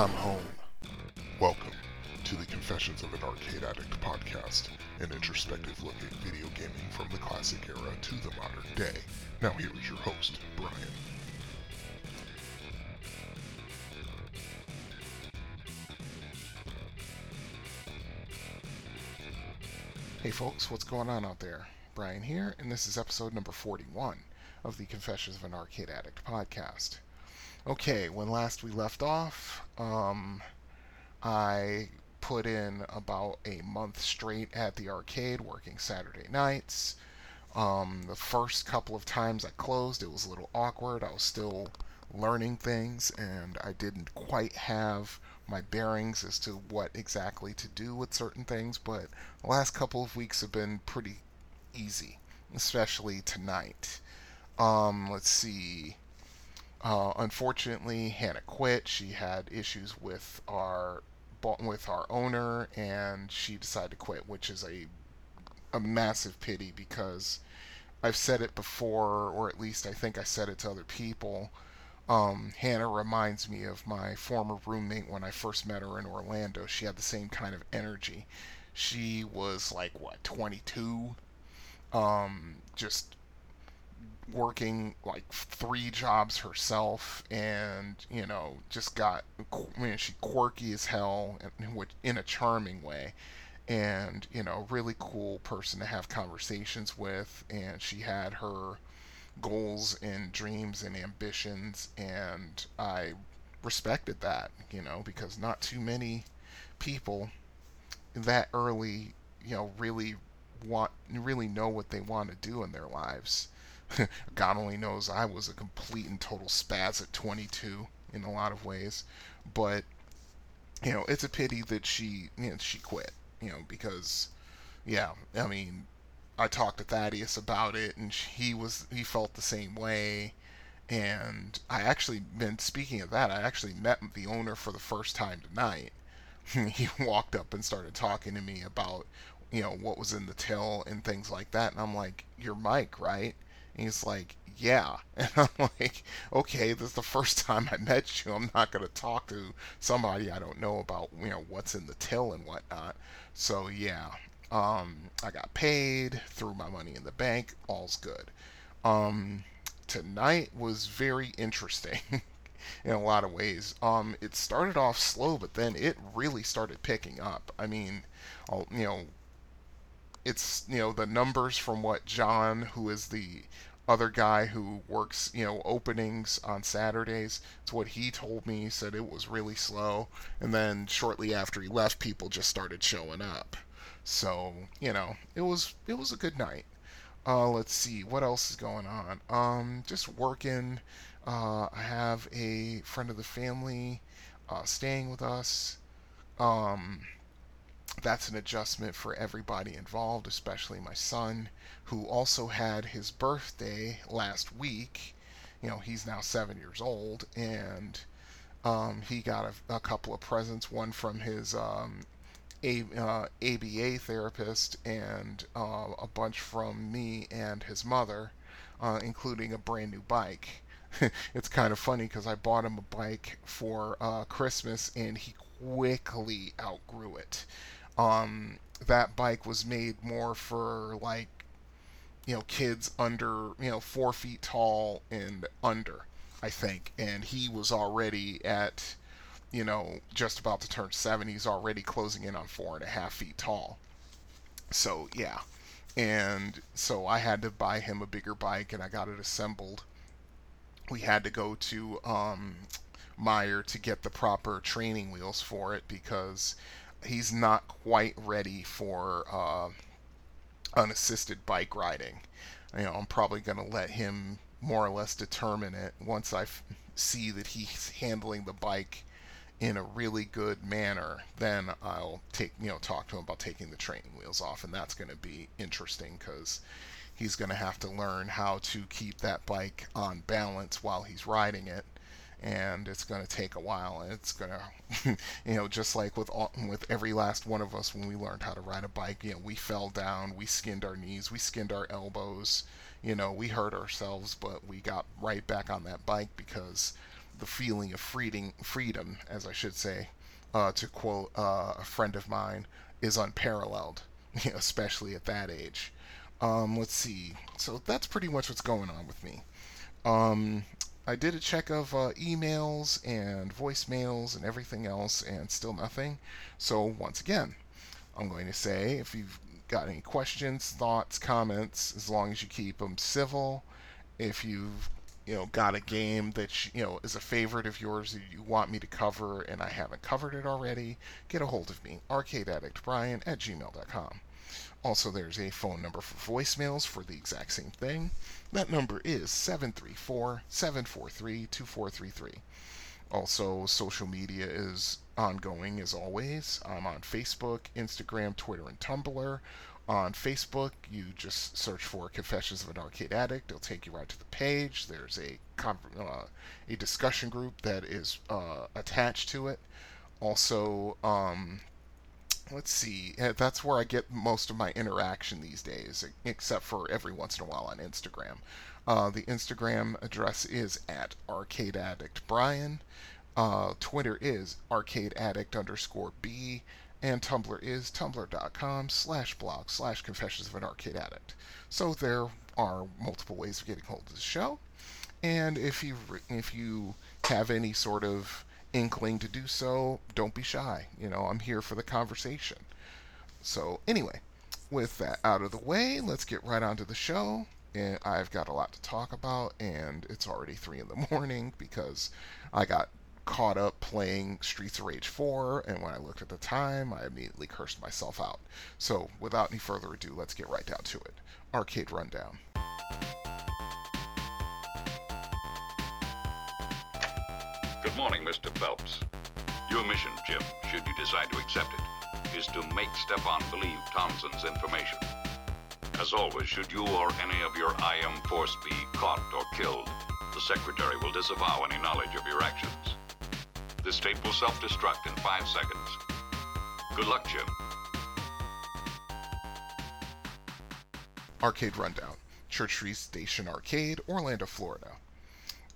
I'm home. Welcome to the Confessions of an Arcade Addict podcast, an introspective look at video gaming from the classic era to the modern day. Now, here is your host, Brian. Hey, folks, what's going on out there? Brian here, and this is episode number 41 of the Confessions of an Arcade Addict podcast. Okay, when last we left off, um, I put in about a month straight at the arcade working Saturday nights. Um, the first couple of times I closed, it was a little awkward. I was still learning things, and I didn't quite have my bearings as to what exactly to do with certain things. But the last couple of weeks have been pretty easy, especially tonight. Um, let's see. Uh, unfortunately, Hannah quit. She had issues with our with our owner, and she decided to quit, which is a a massive pity because I've said it before, or at least I think I said it to other people. Um, Hannah reminds me of my former roommate when I first met her in Orlando. She had the same kind of energy. She was like what 22, um, just working like three jobs herself and you know just got I mean she quirky as hell in, in a charming way. And you know really cool person to have conversations with. And she had her goals and dreams and ambitions and I respected that you know because not too many people that early you know really want really know what they want to do in their lives God only knows I was a complete and total spaz at 22 in a lot of ways, but you know it's a pity that she you know, she quit. You know because yeah, I mean I talked to Thaddeus about it and he was he felt the same way. And I actually been speaking of that, I actually met the owner for the first time tonight. he walked up and started talking to me about you know what was in the till and things like that and I'm like you're Mike right and he's like, yeah. And I'm like, okay, this is the first time I met you. I'm not going to talk to somebody I don't know about, you know, what's in the till and whatnot. So, yeah. Um, I got paid, threw my money in the bank, all's good. Um, tonight was very interesting in a lot of ways. Um, it started off slow, but then it really started picking up. I mean, you know, it's you know the numbers from what John, who is the other guy who works you know openings on Saturdays, it's what he told me. He said it was really slow, and then shortly after he left, people just started showing up. So you know it was it was a good night. Uh, let's see what else is going on. Um, just working. Uh, I have a friend of the family uh, staying with us. Um, that's an adjustment for everybody involved, especially my son, who also had his birthday last week. You know, he's now seven years old, and um, he got a, a, couple of presents one from his um, a, uh, ABA therapist, and uh, a bunch from me and his mother, uh, including a brand new bike. it's kind of funny because I bought him a bike for uh, Christmas, and he quickly outgrew it um, that bike was made more for like you know kids under you know four feet tall and under i think. And he was already at you know just about to turn seven. He's already closing in on four and a half feet tall. So yeah. And so i had to buy him a bigger bike and i got it assembled. We had to go to um, Meijer to get the proper training wheels for it because he's not quite ready for uh, unassisted bike riding. You know, I'm probably going to let him more or less determine it once I f- see that he's handling the bike in a really good manner. Then I'll take you know talk to him about taking the training wheels off, and that's going to be interesting because he's going to have to learn how to keep that bike on balance while he's riding it and it's going to take a while and it's going to you know just like with all, with every last one of us when we learned how to ride a bike you know we fell down we skinned our knees we skinned our elbows you know we hurt ourselves but we got right back on that bike because the feeling of freedom, freedom, as I should say, uh, to quote uh, a friend of mine, is unparalleled, especially at that age. Um, let's see. So that's pretty much what's going on with me. Um, I did a check of uh, emails and voicemails and everything else, and still nothing. So once again, I'm going to say if you've got any questions, thoughts, comments, as long as you keep them civil, if you've you know got a game that you know is a favorite of yours that you want me to cover and I haven't covered it already, get a hold of me, arcadeaddictbrian at gmail.com. Also, there's a phone number for voicemails for the exact same thing. That number is 734 743 2433. Also, social media is ongoing as always. I'm on Facebook, Instagram, Twitter, and Tumblr. On Facebook, you just search for Confessions of an Arcade Addict. It'll take you right to the page. There's a uh, a discussion group that is uh, attached to it. Also, um, let's see. Eh, that's where I get most of my interaction these days, except for every once in a while on Instagram. Uh, the Instagram address is at Arcade Addict Brian. Uh, Twitter is Arcade Addict underscore B. And Tumblr is tumblr.com slash blog slash confessions of an arcade addict. So there are multiple ways of getting hold of the show. And if you if you have any sort of inkling to do so, don't be shy. You know, I'm here for the conversation. So, anyway, with that out of the way, let's get right onto the show. And I've got a lot to talk about, and it's already 3 in the morning because I got caught up playing Streets of Rage 4, and when I looked at the time, I immediately cursed myself out. So, without any further ado, let's get right down to it. Arcade Rundown. Good morning, Mr. Phelps. Your mission, Jim, should you decide to accept it, is to make Stefan believe Townsend's information. As always, should you or any of your IM force be caught or killed, the Secretary will disavow any knowledge of your actions. This tape will self-destruct in five seconds. Good luck, Jim. Arcade Rundown, Church Street Station Arcade, Orlando, Florida.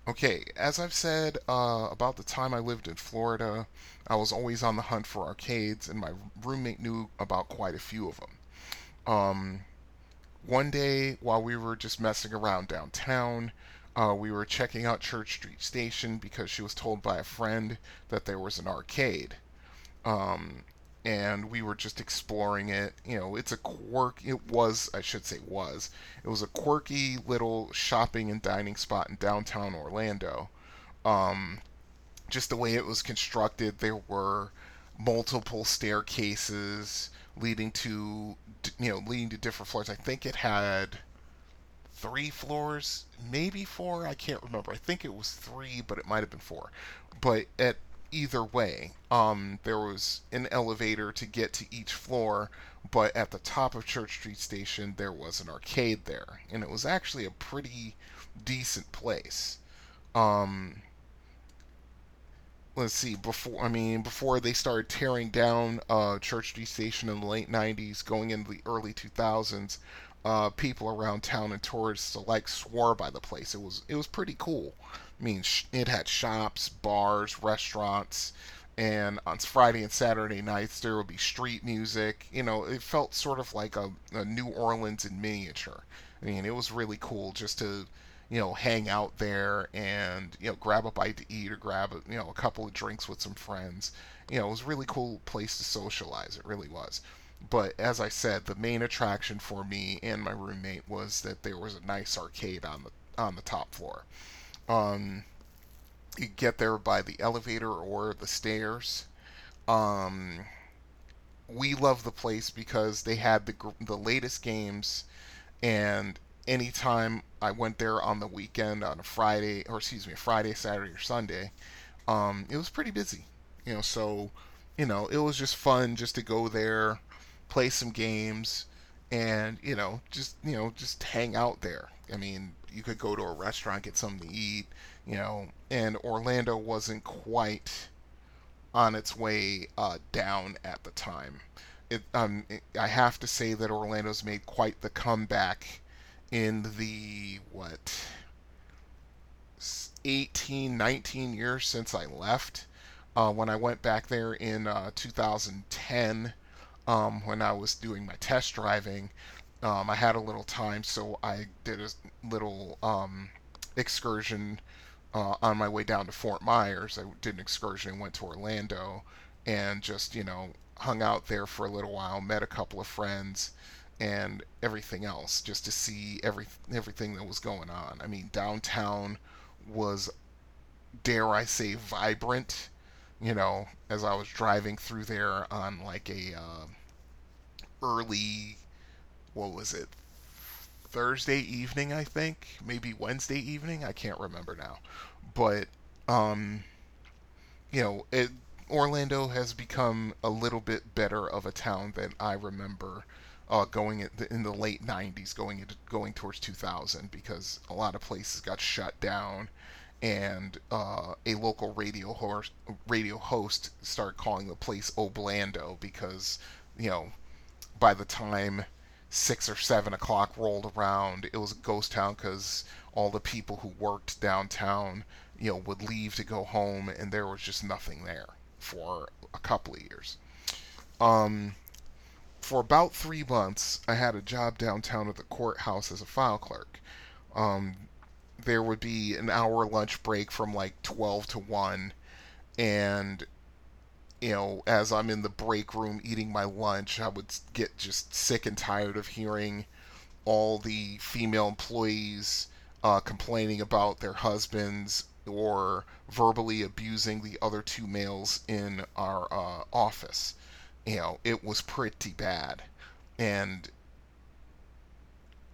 Okay, as I've said uh, about the time I lived in Florida, I was always on the hunt for arcades, and my roommate knew about quite a few of them. Um, one day, while we were just messing around downtown, uh, we were checking out Church Street Station because she was told by a friend that there was an arcade. Um, and we were just exploring it. You know, it's a quirk. It was, I should say, was. It was a quirky little shopping and dining spot in downtown Orlando. Um, just the way it was constructed, there were multiple staircases leading to, you know, leading to different floors. I think it had three floors, maybe four. I can't remember. I think it was three, but it might have been four. But at either way. Um, there was an elevator to get to each floor, but at the top of Church Street Station, there was an arcade there, and it was actually a pretty decent place. Um, let's see before I mean before they started tearing down uh, Church Street Station in the late '90s, going into the early 2000s. Uh, people around town and tourists alike swore by the place. It was it was pretty cool. I mean, it had shops, bars, restaurants, and on Friday and Saturday nights there would be street music. You know, it felt sort of like a, a New Orleans in miniature. I mean, it was really cool just to you know, hang out there and, you know, grab a bite to eat or grab, a, you know, a couple of drinks with some friends. You know, it was a really cool place to socialize. It really was. But as I said, the main attraction for me and my roommate was that there was a nice arcade on the on the top floor. Um, you get there by the elevator or the stairs. Um, we love the place because they had the the latest games, and anytime I went there on the weekend on a Friday or excuse me Friday, Saturday or Sunday, um, it was pretty busy. You know, so you know it was just fun just to go there, play some games, and you know just you know just hang out there. I mean, you could go to a restaurant, get something to eat, you know, and Orlando wasn't quite on its way uh, down at the time. It, um, it, I have to say that Orlando's made quite the comeback in the what 18, 19 years since I left. Uh, when I went back there in uh, 2010, um, when I was doing my test driving, um, I had a little time, so I did a little um, excursion uh, on my way down to Fort Myers. I did an excursion and went to Orlando and just, you know, hung out there for a little while, met a couple of friends and everything else just to see every everything that was going on. I mean, downtown was dare I say vibrant, you know, as I was driving through there on like a uh, early what was it? Thursday evening, I think, maybe Wednesday evening, I can't remember now. But um you know, it Orlando has become a little bit better of a town than I remember uh, going in the late 90s, going into going towards 2000, because a lot of places got shut down, and uh, a local radio host radio host started calling the place Oblando because you know by the time six or seven o'clock rolled around, it was a ghost town because all the people who worked downtown, you know, would leave to go home, and there was just nothing there for a couple of years. Um, for about three months, I had a job downtown at the courthouse as a file clerk. Um, there would be an hour lunch break from like 12 to 1, and you know, as I'm in the break room eating my lunch, I would get just sick and tired of hearing all the female employees uh, complaining about their husbands or verbally abusing the other two males in our uh, office. You know, it was pretty bad. And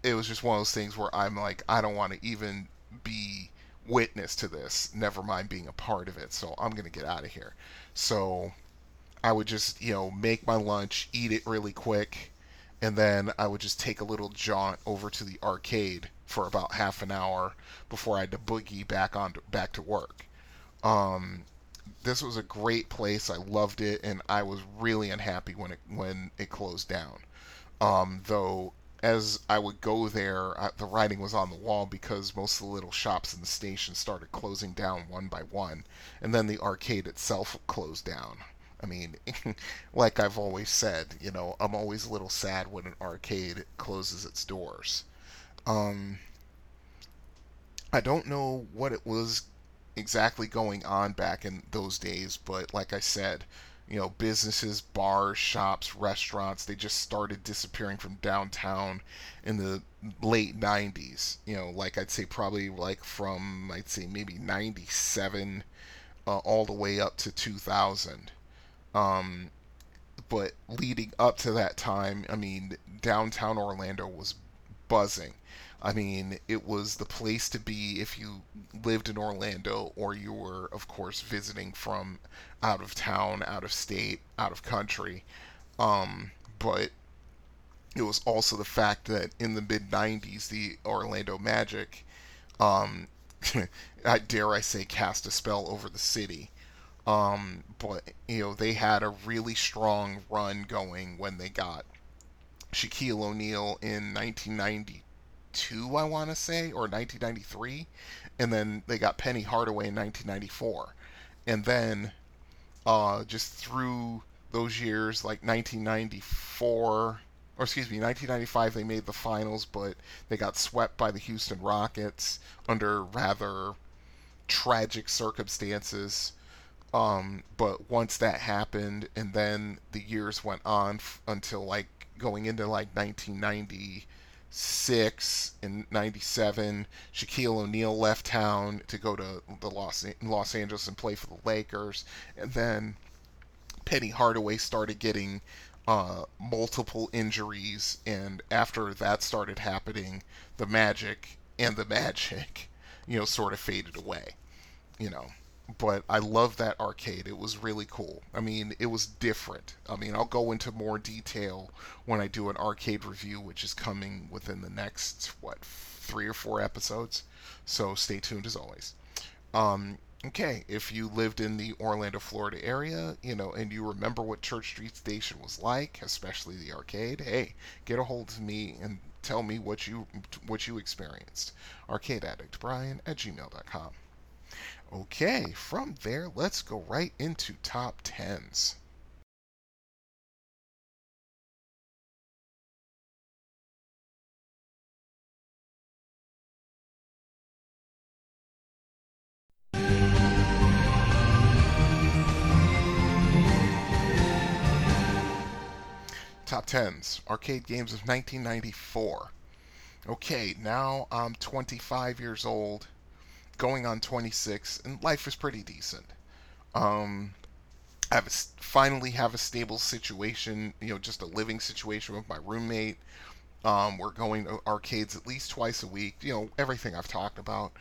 it was just one of those things where I'm like, I don't want to even be witness to this, never mind being a part of it. So I'm going to get out of here. So I would just, you know, make my lunch, eat it really quick, and then I would just take a little jaunt over to the arcade for about half an hour before I had to boogie back on to, back to work. Um, this was a great place. I loved it, and I was really unhappy when it when it closed down. Um, though as I would go there, the writing was on the wall because most of the little shops in the station started closing down one by one, and then the arcade itself closed down. I mean, like I've always said, you know, I'm always a little sad when an arcade closes its doors. Um, I don't know what it was exactly going on back in those days, but like I said, you know, businesses, bars, shops, restaurants, they just started disappearing from downtown in the late 90s. You know, like I'd say probably like from, I'd say maybe 97 uh, all the way up to 2000. Um, but leading up to that time, I mean, downtown Orlando was buzzing. I mean, it was the place to be if you lived in Orlando or you were, of course, visiting from out of town, out of state, out of country. Um, but it was also the fact that in the mid 90s, the Orlando Magic, um, dare I say, cast a spell over the city. Um, but, you know, they had a really strong run going when they got Shaquille O'Neal in 1992, I want to say, or 1993, and then they got Penny Hardaway in 1994, and then uh, just through those years, like 1994, or excuse me, 1995, they made the finals, but they got swept by the Houston Rockets under rather tragic circumstances. Um, but once that happened, and then the years went on f- until like going into like 1996 and 97, Shaquille O'Neal left town to go to the Los Los Angeles and play for the Lakers, and then Penny Hardaway started getting uh, multiple injuries, and after that started happening, the Magic and the Magic, you know, sort of faded away, you know but I love that arcade. It was really cool. I mean, it was different. I mean, I'll go into more detail when I do an arcade review, which is coming within the next, what, three or four episodes. So stay tuned as always. Um, okay, if you lived in the Orlando, Florida area, you know, and you remember what Church Street Station was like, especially the arcade, hey, get a hold of me and tell me what you what you experienced. Arcade Addict Brian at gmail.com. Okay, from there, let's go right into top tens. Top 10s, arcade games of 1994. Okay, now I'm 25 years old, going on 26, and life is pretty decent. Um, I have a, finally have a stable situation, you know, just a living situation with my roommate. Um, we're going to arcades at least twice a week. You know, everything I've talked about.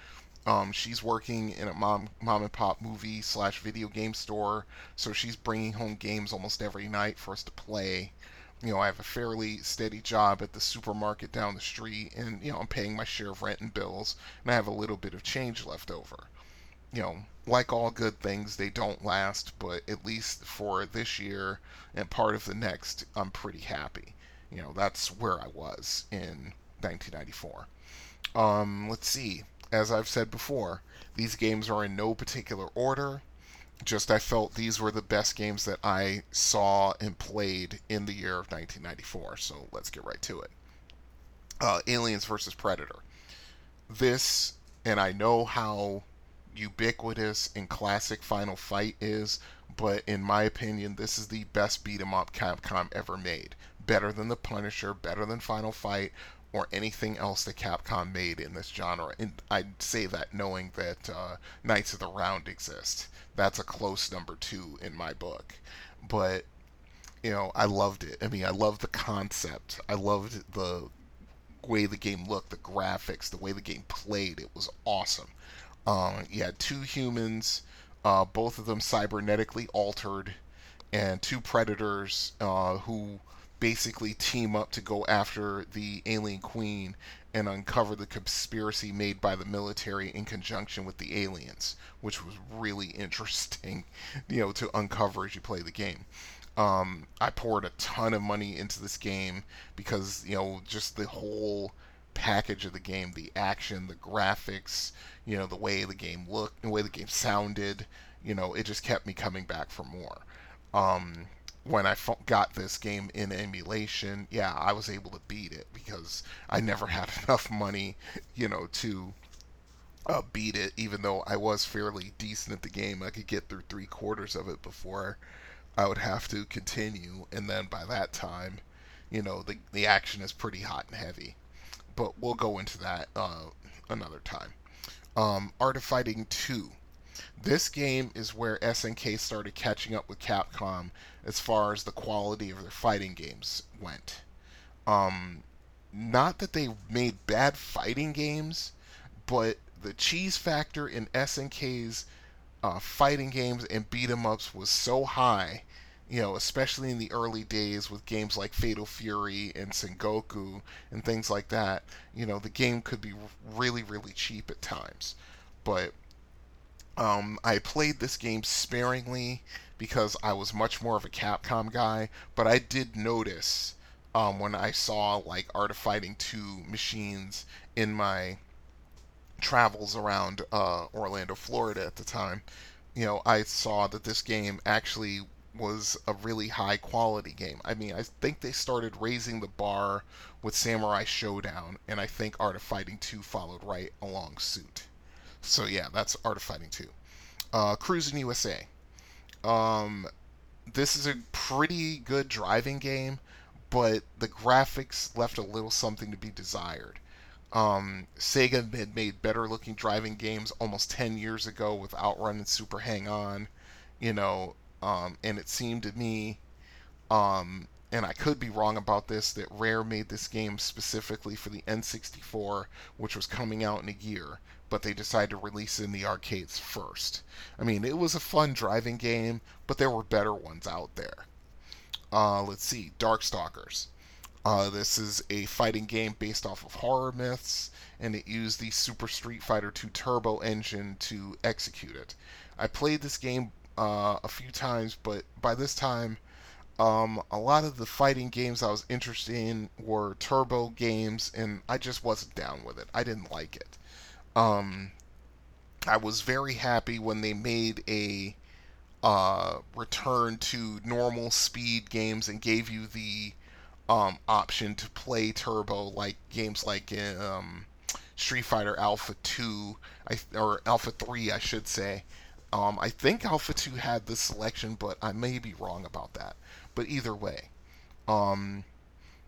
Um, she's working in a mom mom and pop movie slash video game store, so she's bringing home games almost every night for us to play you know, I have a fairly steady job at the supermarket down the street, and you know, I'm paying my share of rent and bills, and I have a little bit of change left over. You know, like all good things, they don't last, but at least for this year and part of the next, I'm pretty happy. You know, that's where I was in 1994. Um, let's see. As I've said before, these games are in no particular order just I felt these were the best games that I saw and played in the year of 1994. So let's get right to it. Uh, Aliens versus Predator. This, and I know how ubiquitous and classic Final Fight is, but in my opinion, this is the best beat 'em up Capcom ever made. Better than the Punisher, better than Final Fight, or anything else that Capcom made in this genre. And I'd say that knowing that uh, Knights of the Round exist. That's a close number two in my book. But, you know, I loved it. I mean, I loved the concept. I loved the way the game looked, the graphics, the way the game played. It was awesome. Um, you had two humans, uh, both of them cybernetically altered, and two predators uh, who basically team up to go after the alien queen and uncover the conspiracy made by the military in conjunction with the aliens, which was really interesting, you know, to uncover as you play the game. Um, I poured a ton of money into this game because, you know, just the whole package of the game, the action, the graphics, you know, the way the game looked, the way the game sounded, you know, it just kept me coming back for more. Um, when I got this game in emulation, yeah, I was able to beat it because I never had enough money, you know, to uh, beat it. Even though I was fairly decent at the game, I could get through three quarters of it before I would have to continue, and then by that time, you know, the the action is pretty hot and heavy. But we'll go into that uh, another time. Um, Art of Fighting 2 this game is where SNK started catching up with Capcom as far as the quality of their fighting games went. Um, not that they made bad fighting games, but the cheese factor in SNK's uh, fighting games and beat 'em ups was so high, you know, especially in the early days with games like Fatal Fury and Sengoku and things like that. You know, the game could be really, really cheap at times. But um, I played this game sparingly because I was much more of a Capcom guy, but I did notice um, when I saw like Art of Fighting 2 machines in my travels around uh, Orlando, Florida at the time, you know, I saw that this game actually was a really high quality game. I mean, I think they started raising the bar with Samurai Shodown, and I think Art of Fighting 2 followed right along suit. So yeah, that's Art of Fighting 2. Uh, Cruis'n USA. Um, this is a pretty good driving game, but the graphics left a little something to be desired. Um, Sega had made better looking driving games almost 10 years ago with Outrun and Super Hang On, you know, um, and it seemed to me, um, and I could be wrong about this, that Rare made this game specifically for the N64, which was coming out in a year but they decided to release it in the arcades first. I mean, it was a fun driving game, but there were better ones out there. Uh, let's see, Darkstalkers. Uh, this is a fighting game based off of horror myths, and it used the Super Street Fighter 2 Turbo engine to execute it. I played this game uh, a few times, but by this time, um, a lot of the fighting games I was interested in were turbo games, and I just wasn't down with it. I didn't like it. Um, I was very happy when they made a uh, return to normal speed games and gave you the um, option to play turbo like games like um, Street Fighter Alpha 2 I, or Alpha 3 I should say. Um, I think Alpha 2 had this selection but I may be wrong about that. But either way um,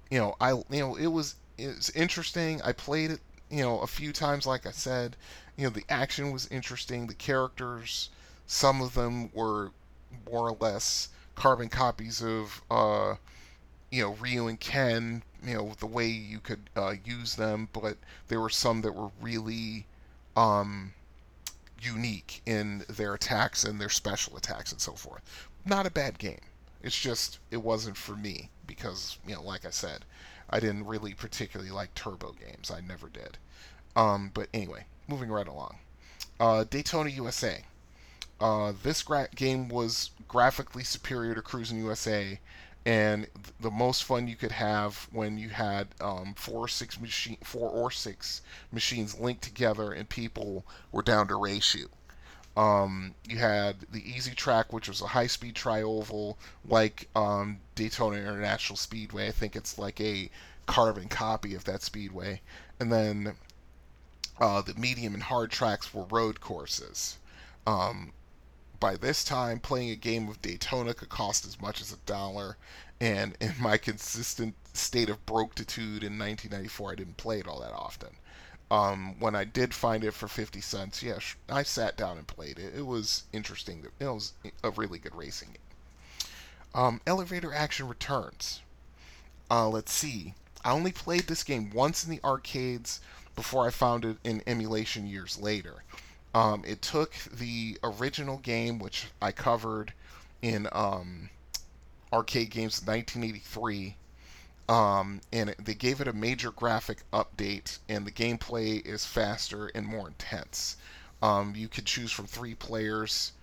you know I you know it was it was interesting. I played it you know a few times like I said you know the action was interesting the characters some of them were more or less carbon copies of uh, you know Ryu and Ken, you know the way you could uh, use them, but there were some that were really um, unique in their attacks and their special attacks and so forth. Not a bad game. It's just it wasn't for me because you know, like I said, I didn't really particularly like turbo games. I never did. Um, but anyway, moving right along. Uh, Daytona USA. Uh, this gra- game was graphically superior to Cruis'n USA, and the most fun you could have when you had um, four or six machine, four or six machines linked together, and people were down to race you. Um, you had the Easy Track, which was a high-speed tri-oval, like um, Daytona International Speedway. I think it's like a carbon copy of that speedway, and then uh, the medium and hard tracks were road courses. Um, by this time, playing a game of Daytona could cost as much as a dollar, and in my consistent state of brokitude in 1994, I didn't play it all that often. Um, when I did find it for 50 cents, yeah, I sat down and played it. It was interesting. It was a really good racing game. Um, Elevator Action Returns. Uh, let's see. I only played this game once in the arcades before I found it in emulation years later. Um, it took the original game, which I covered in um, Arcade Games 1983, um, and they gave it a major graphic update, and the gameplay is faster and more intense. Um, you could choose from three players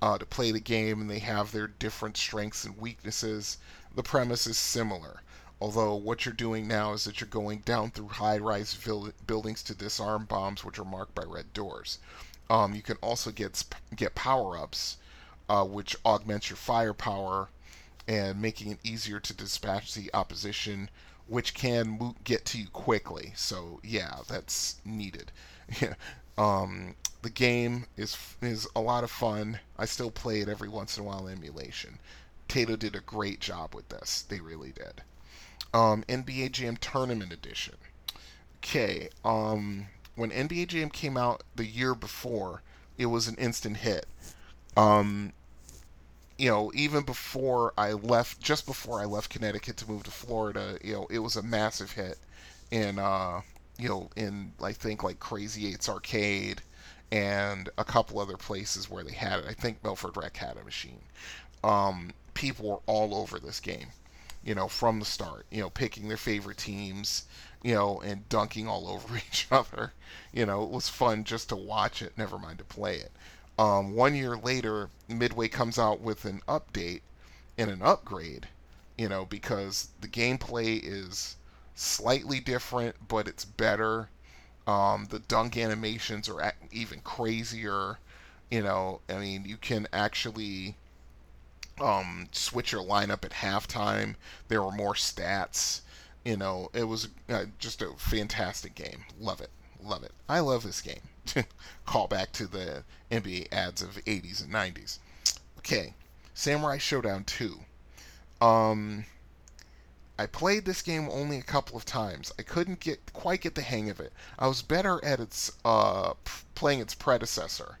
uh, to play the game, and they have their different strengths and weaknesses. The premise is similar, although what you're doing now is that you're going down through high-rise buildings to disarm bombs, which are marked by red doors. Um, you can also get get power ups, uh, which augments your firepower and making it easier to dispatch the opposition, which can get to you quickly. So yeah, that's needed. um, the game is is a lot of fun. I still play it every once in a while emulation. Taito did a great job with this. They really did. Um, NBA Jam Tournament Edition. Okay. Um, when NBA Jam came out the year before, it was an instant hit. Um, you know, even before I left, just before I left Connecticut to move to Florida, you know, it was a massive hit in, uh, you know, in I think like Crazy Eights Arcade and a couple other places where they had it. I think Milford Rec had a machine. Um, people were all over this game, you know, from the start. You know, picking their favorite teams, you know, and dunking all over each other. You know, it was fun just to watch it, never mind to play it. Um, one year later, Midway comes out with an update and an upgrade, you know, because the gameplay is slightly different, but it's better. Um, the dunk animations are even crazier. You know, I mean, you can actually um, switch your lineup at halftime. There were more stats. You know, it was uh, just a fantastic game. Love it. Love it. I love this game. Call back to the NBA ads of 80s and 90s. Okay, Samurai Shodown 2. Um, I played this game only a couple of times. I couldn't get quite get the hang of it. I was better at its uh, playing its predecessor.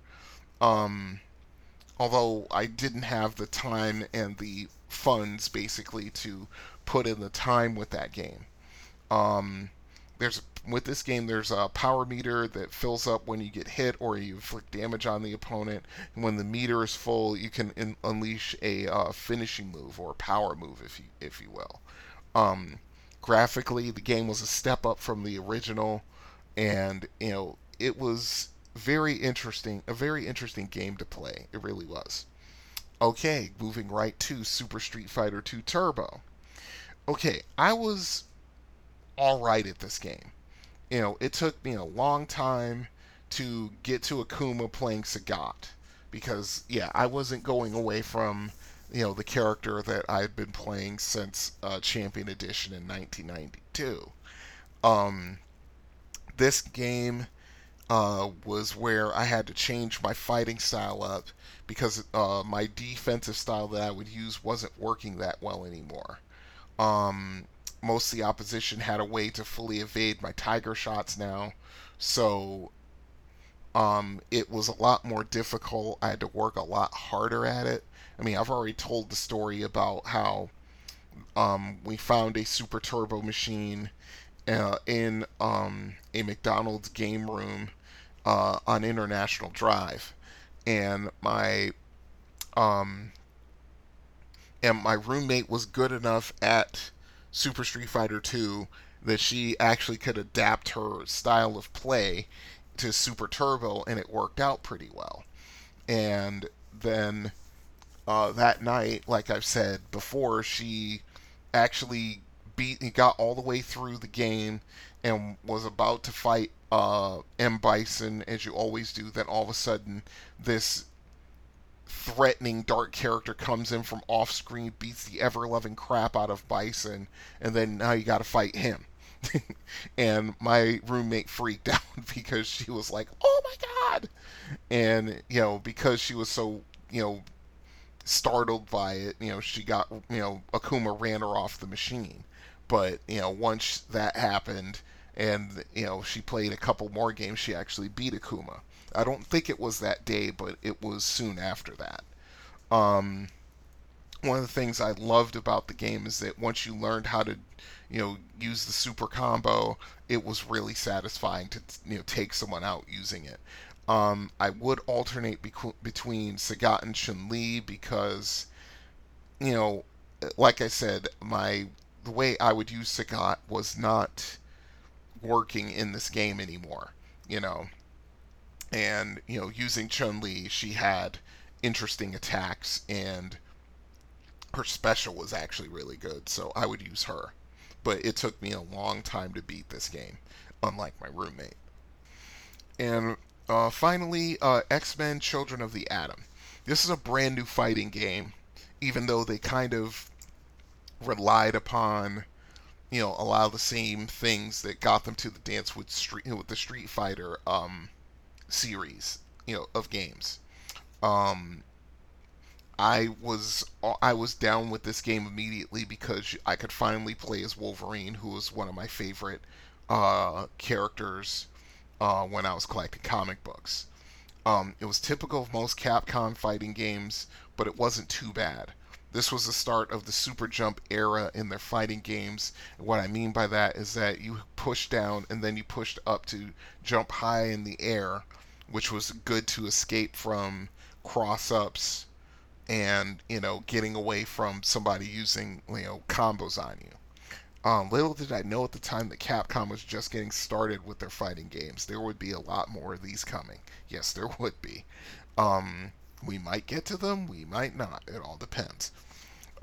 Um, although I didn't have the time and the funds basically to put in the time with that game. Um, there's with this game there's a power meter that fills up when you get hit or you inflict damage on the opponent. And when the meter is full you can in, unleash a uh, finishing move or power move if you if you will. Um, graphically the game was a step up from the original. And you know it was very interesting a very interesting game to play. It really was. Okay moving right to super street fighter 2 turbo. Okay, I was all right at this game. You know, it took me a long time to get to Akuma playing Sagat because yeah, I wasn't going away from you know the character that I'd been playing since uh, Champion Edition in 1992. Um, this game uh, was where I had to change my fighting style up because uh, my defensive style that I would use wasn't working that well anymore. Um, most of the opposition had a way to fully evade my tiger shots now, so um, it was a lot more difficult. I had to work a lot harder at it. I mean, I've already told the story about how um, we found a super turbo machine uh, in um, a McDonald's game room uh, on International Drive, and my um, and my roommate was good enough at Super Street Fighter 2 that she actually could adapt her style of play to Super Turbo, and it worked out pretty well. And then uh, that night, like I've said before, she actually beat, and got all the way through the game, and was about to fight uh, M Bison as you always do. Then all of a sudden, this threatening dark character comes in from off screen, beats the ever loving crap out of Bison, and then now you got to fight him. and my roommate freaked out because she was like, "Oh my god!" And you know, because she was so you know startled by it, you know, she got you know Akuma ran her off the machine. But you know, once that happened, and you know she played a couple more games, she actually beat Akuma. I don't think it was that day, but it was soon after that. Um, one of the things I loved about the game is that once you learned how to, you know, use the super combo, it was really satisfying to you know take someone out using it. Um, I would alternate between Sagat and Chun Li because, you know, like I said, my the way I would use Sagat was not working in this game anymore. You know, and you know, using Chun Li, she had interesting attacks and her special was actually really good, so I would use her. But it took me a long time to beat this game, unlike my roommate. And uh, finally, uh, X Men Children of the Atom. This is a brand new fighting game, even though they kind of relied upon, you know, a lot of the same things that got them to the dance with street with the Street Fighter um, series, you know, of games. Um, I was I was down with this game immediately because I could finally play as Wolverine, who was one of my favorite uh, characters uh, when I was collecting comic books. Um, it was typical of most Capcom fighting games, but it wasn't too bad. This was the start of the Super Jump era in their fighting games. What I mean by that is that you push down and then you pushed up to jump high in the air, which was good to escape from cross ups and you know getting away from somebody using you know combos on you. Um, little did I know at the time that Capcom was just getting started with their fighting games. There would be a lot more of these coming. Yes, there would be. Um, we might get to them, we might not. It all depends.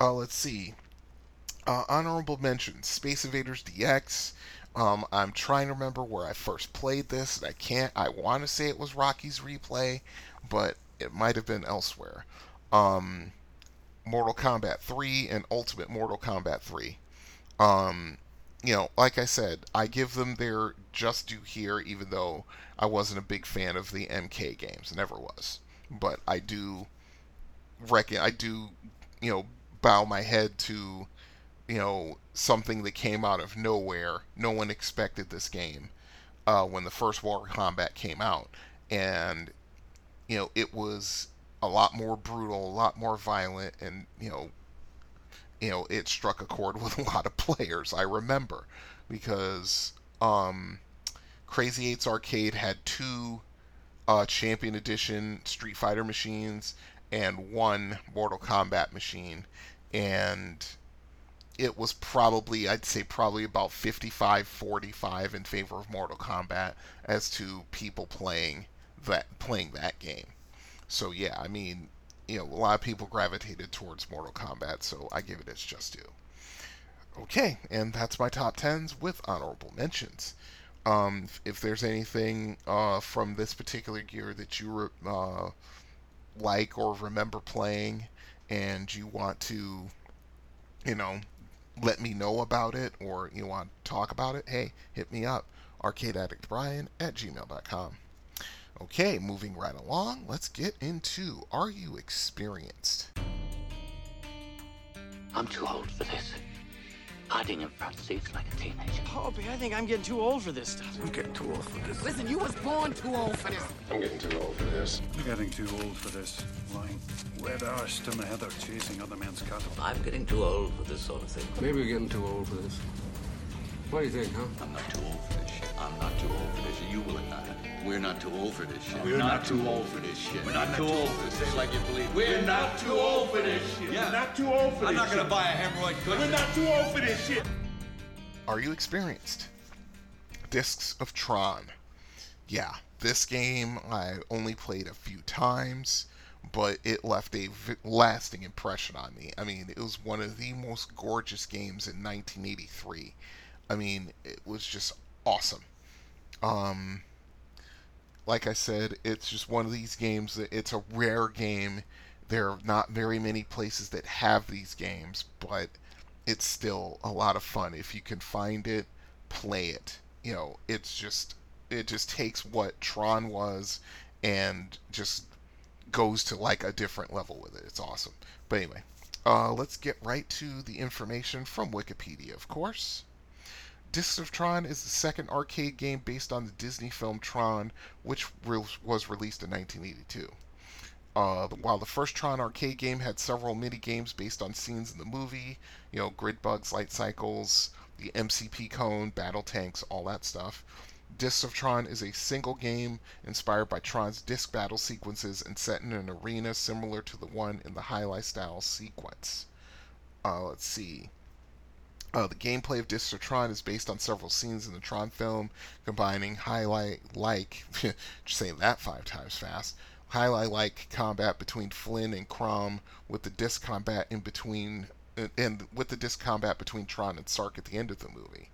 Uh, let's see. Uh, honorable mentions: Space Invaders DX. Um, I'm trying to remember where I first played this, and I can't. I want to say it was Rocky's Replay, but it might have been elsewhere um, Mortal Kombat 3 and Ultimate Mortal Kombat 3. Um, you know, like I said, I give them their just due here, even though I wasn't a big fan of the MK games, never was. But I do reckon, I do, you know, bow my head to, you know, something that came out of nowhere. No one expected this game uh, when the first Mortal Kombat came out, and you know, it was a lot more brutal, a lot more violent, and you know, you know, it struck a chord with a lot of players. I remember because um, Crazy Eights Arcade had two uh, Champion Edition Street Fighter machines and one Mortal Kombat machine, and it was probably I'd say probably about 55-45 in favor of Mortal Kombat as to people playing that playing that game. So yeah, I mean, you know, a lot of people gravitated towards Mortal Kombat, so I give it its just due. Okay, and that's my top tens with honorable mentions. Um, if, if there's anything uh, from this particular gear that you re- uh, like or remember playing, and you want to, you know, let me know about it, or you want to talk about it, hey, hit me up. ArcadeAddictBrian at gmail.com. Okay, moving right along, let's get into Are You Experienced? I'm too old for this. Hiding in front seats like a teenager. Poppy, I think I'm getting too old for this stuff. I'm getting too old for this. Listen, you was born too old for this. I'm getting too old for this. I'm getting too old for this. Lying wet arse in the heather chasing other men's cattle. I'm getting too old for this sort of thing. Maybe we're getting too old for this. What do you think, huh? I'm not too old for this shit. I'm not too old for this shit. You will not. We're not too old for this shit. We're not too old for this shit. We're not too old for this. Say like you believe. We're not too old for this shit. Yeah. We're not too old for this shit. I'm not gonna buy a hemorrhoid cushion. We're not too old for this shit. Are you experienced? Discs of Tron. Yeah, this game I only played a few times, but it left a v- lasting impression on me. I mean, it was one of the most gorgeous games in 1983. I mean, it was just awesome. Um, like I said, it's just one of these games that it's a rare game. There are not very many places that have these games, but it's still a lot of fun if you can find it, play it. You know, it's just it just takes what Tron was and just goes to like a different level with it. It's awesome. But anyway, uh, let's get right to the information from Wikipedia, of course. Discs of Tron is the second arcade game based on the Disney film Tron, which re- was released in 1982. Uh, while the first Tron arcade game had several mini games based on scenes in the movie, you know, grid bugs, light cycles, the MCP cone, battle tanks, all that stuff. Discs of Tron is a single game inspired by Tron's disc battle sequences and set in an arena similar to the one in the jai alai style sequence. Uh, let's see. Uh, the gameplay of Discs of Tron is based on several scenes in the Tron film, combining jai alai like, just saying that five times fast, jai alai like combat between Flynn and Crom with the disc combat in between, and with the disc combat between Tron and Sark at the end of the movie.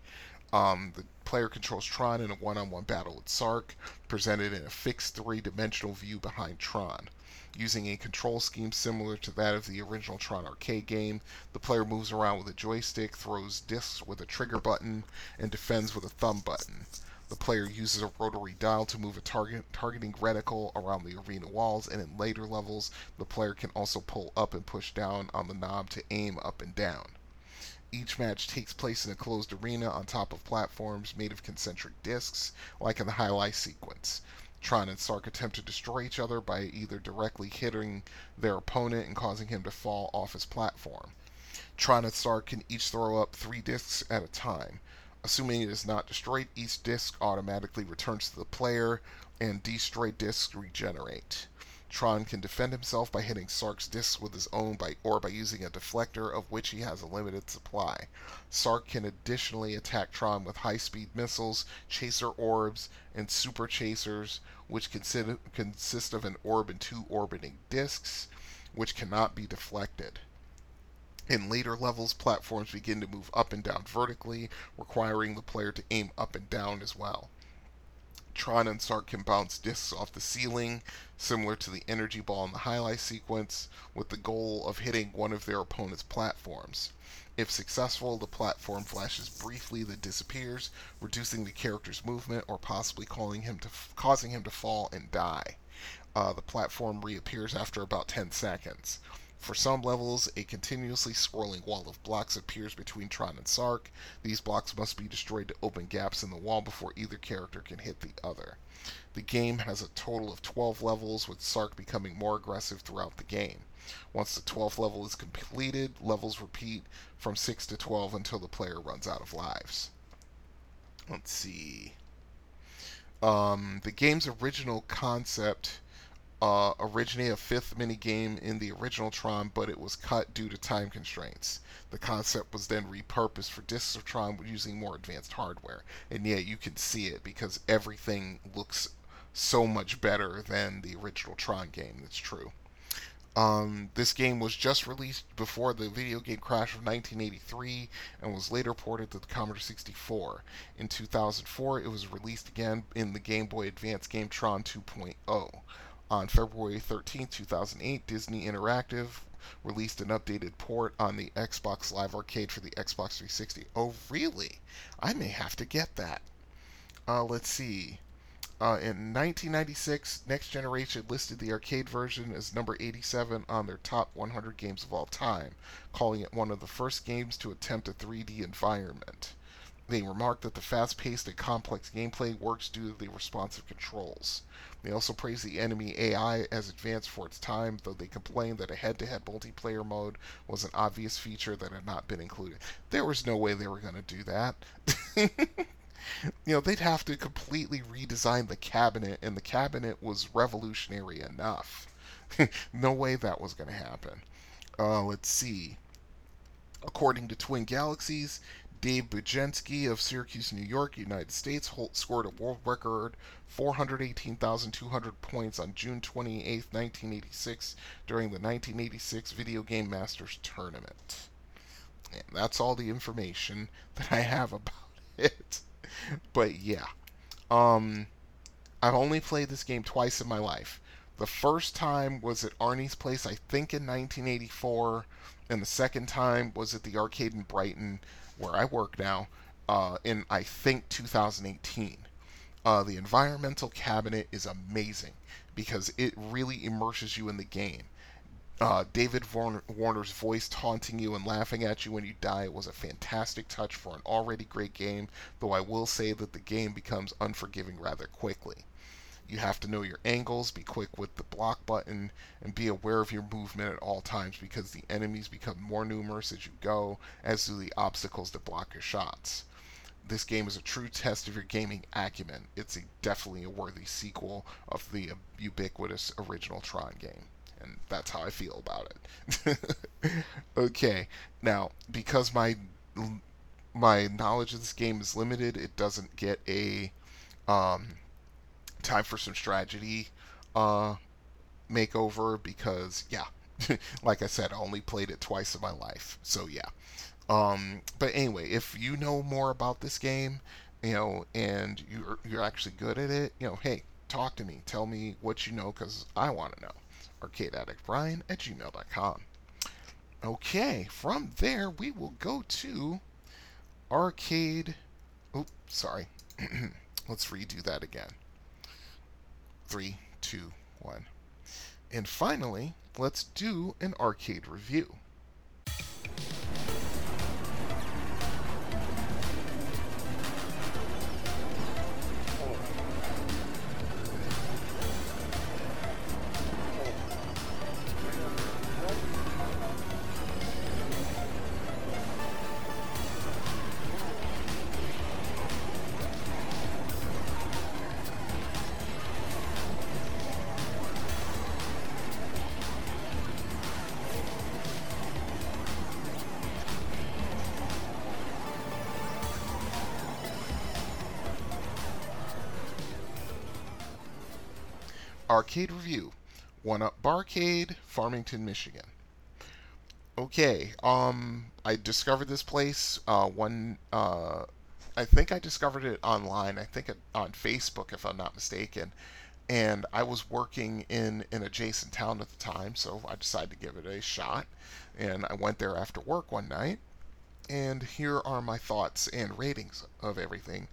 Um, the player controls Tron in a one-on-one battle with Sark, presented in a fixed three-dimensional view behind Tron. Using a control scheme similar to that of the original Tron arcade game, the player moves around with a joystick, throws discs with a trigger button, and defends with a thumb button. The player uses a rotary dial to move a target targeting reticle around the arena walls, and in later levels, the player can also pull up and push down on the knob to aim up and down. Each match takes place in a closed arena on top of platforms made of concentric discs, like in the jai alai sequence. Tron and Sark attempt to destroy each other by either directly hitting their opponent and causing him to fall off his platform. Tron and Sark can each throw up three discs at a time. Assuming it is not destroyed, each disc automatically returns to the player, and destroyed discs regenerate. Tron can defend himself by hitting Sark's discs with his own by, or by using a deflector of which he has a limited supply. Sark can additionally attack Tron with high-speed missiles, chaser orbs, and super chasers, which consider, consist of an orb and two orbiting discs, which cannot be deflected. In later levels, platforms begin to move up and down vertically, requiring the player to aim up and down as well. Tron and Sark can bounce discs off the ceiling, similar to the energy ball in the jai alai sequence, with the goal of hitting one of their opponent's platforms. If successful, the platform flashes briefly then disappears, reducing the character's movement or possibly him to, causing him to fall and die. Uh, the platform reappears after about 10 seconds. For some levels, a continuously swirling wall of blocks appears between Tron and Sark. These blocks must be destroyed to open gaps in the wall before either character can hit the other. The game has a total of 12 levels, with Sark becoming more aggressive throughout the game. Once the 12th level is completed, levels repeat from 6 to 12 until the player runs out of lives. Let's see. Um, the game's original concept uh, originated a fifth minigame in the original Tron, but it was cut due to time constraints. The concept was then repurposed for Discs of Tron using more advanced hardware. And yeah, you can see it because everything looks so much better than the original Tron game. That's true. Um, this game was just released before the video game crash of 1983 and was later ported to the Commodore 64. In 2004, it was released again in the Game Boy Advance game Tron 2.0. On February 13, 2008, Disney Interactive released an updated port on the Xbox Live Arcade for the Xbox 360. Oh, really? I may have to get that. Uh, let's see. Uh, in 1996, Next Generation listed the arcade version as number 87 on their top 100 games of all time, calling it one of the first games to attempt a 3D environment. They remarked that the fast paced and complex gameplay works due to the responsive controls. They also praised the enemy AI as advanced for its time, though they complained that a head to head multiplayer mode was an obvious feature that had not been included. There was no way they were going to do that. you know, they'd have to completely redesign the cabinet, and the cabinet was revolutionary enough. no way that was going to happen. Uh, let's see. According to Twin Galaxies, Dave Bujenski of Syracuse, New York, United States, Holt scored a world record 418,200 points on June 28, 1986, during the 1986 Video Game Masters Tournament. And that's all the information that I have about it. But yeah, um, I've only played this game twice in my life. The first time was at Arnie's place, I think in 1984, and the second time was at the arcade in Brighton where I work now, uh, in I think 2018. Uh, the environmental cabinet is amazing because it really immerses you in the game. Uh, David Warner's voice taunting you and laughing at you when you die was a fantastic touch for an already great game, though I will say that the game becomes unforgiving rather quickly. You have to know your angles, be quick with the block button, and be aware of your movement at all times because the enemies become more numerous as you go, as do the obstacles that block your shots. This game is a true test of your gaming acumen. It's a, definitely a worthy sequel of the ubiquitous original Tron game. And that's how I feel about it. okay, now, because my my knowledge of this game is limited, it doesn't get a um, time for some strategy uh, makeover because yeah, like I said, I only played it twice in my life. So yeah. Um, but anyway, if you know more about this game, you know, and you're you're actually good at it, you know, hey, talk to me. Tell me what you know because I want to know. Arcade Addict Brian at gmail.com. Okay, from there we will go to arcade. Oh, sorry. Let's redo that again. Three, two, one. And finally, let's do an arcade review. Arcade Review, One Up Barcade, Farmington, Michigan. Okay, um, I discovered this place. Uh, one, uh, I think I discovered it online. I think on Facebook, if I'm not mistaken. And I was working in an adjacent town at the time, so I decided to give it a shot. And I went there after work one night. And here are my thoughts and ratings of everything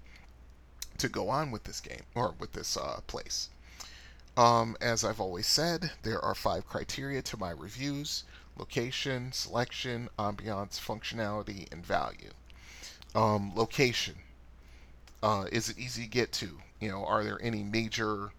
to go on with this game or with this uh, place. Um, as I've always said, there are five criteria to my reviews location, selection, ambiance, functionality, and value. Um, location. Uh, is it easy to get to? You know, are there any major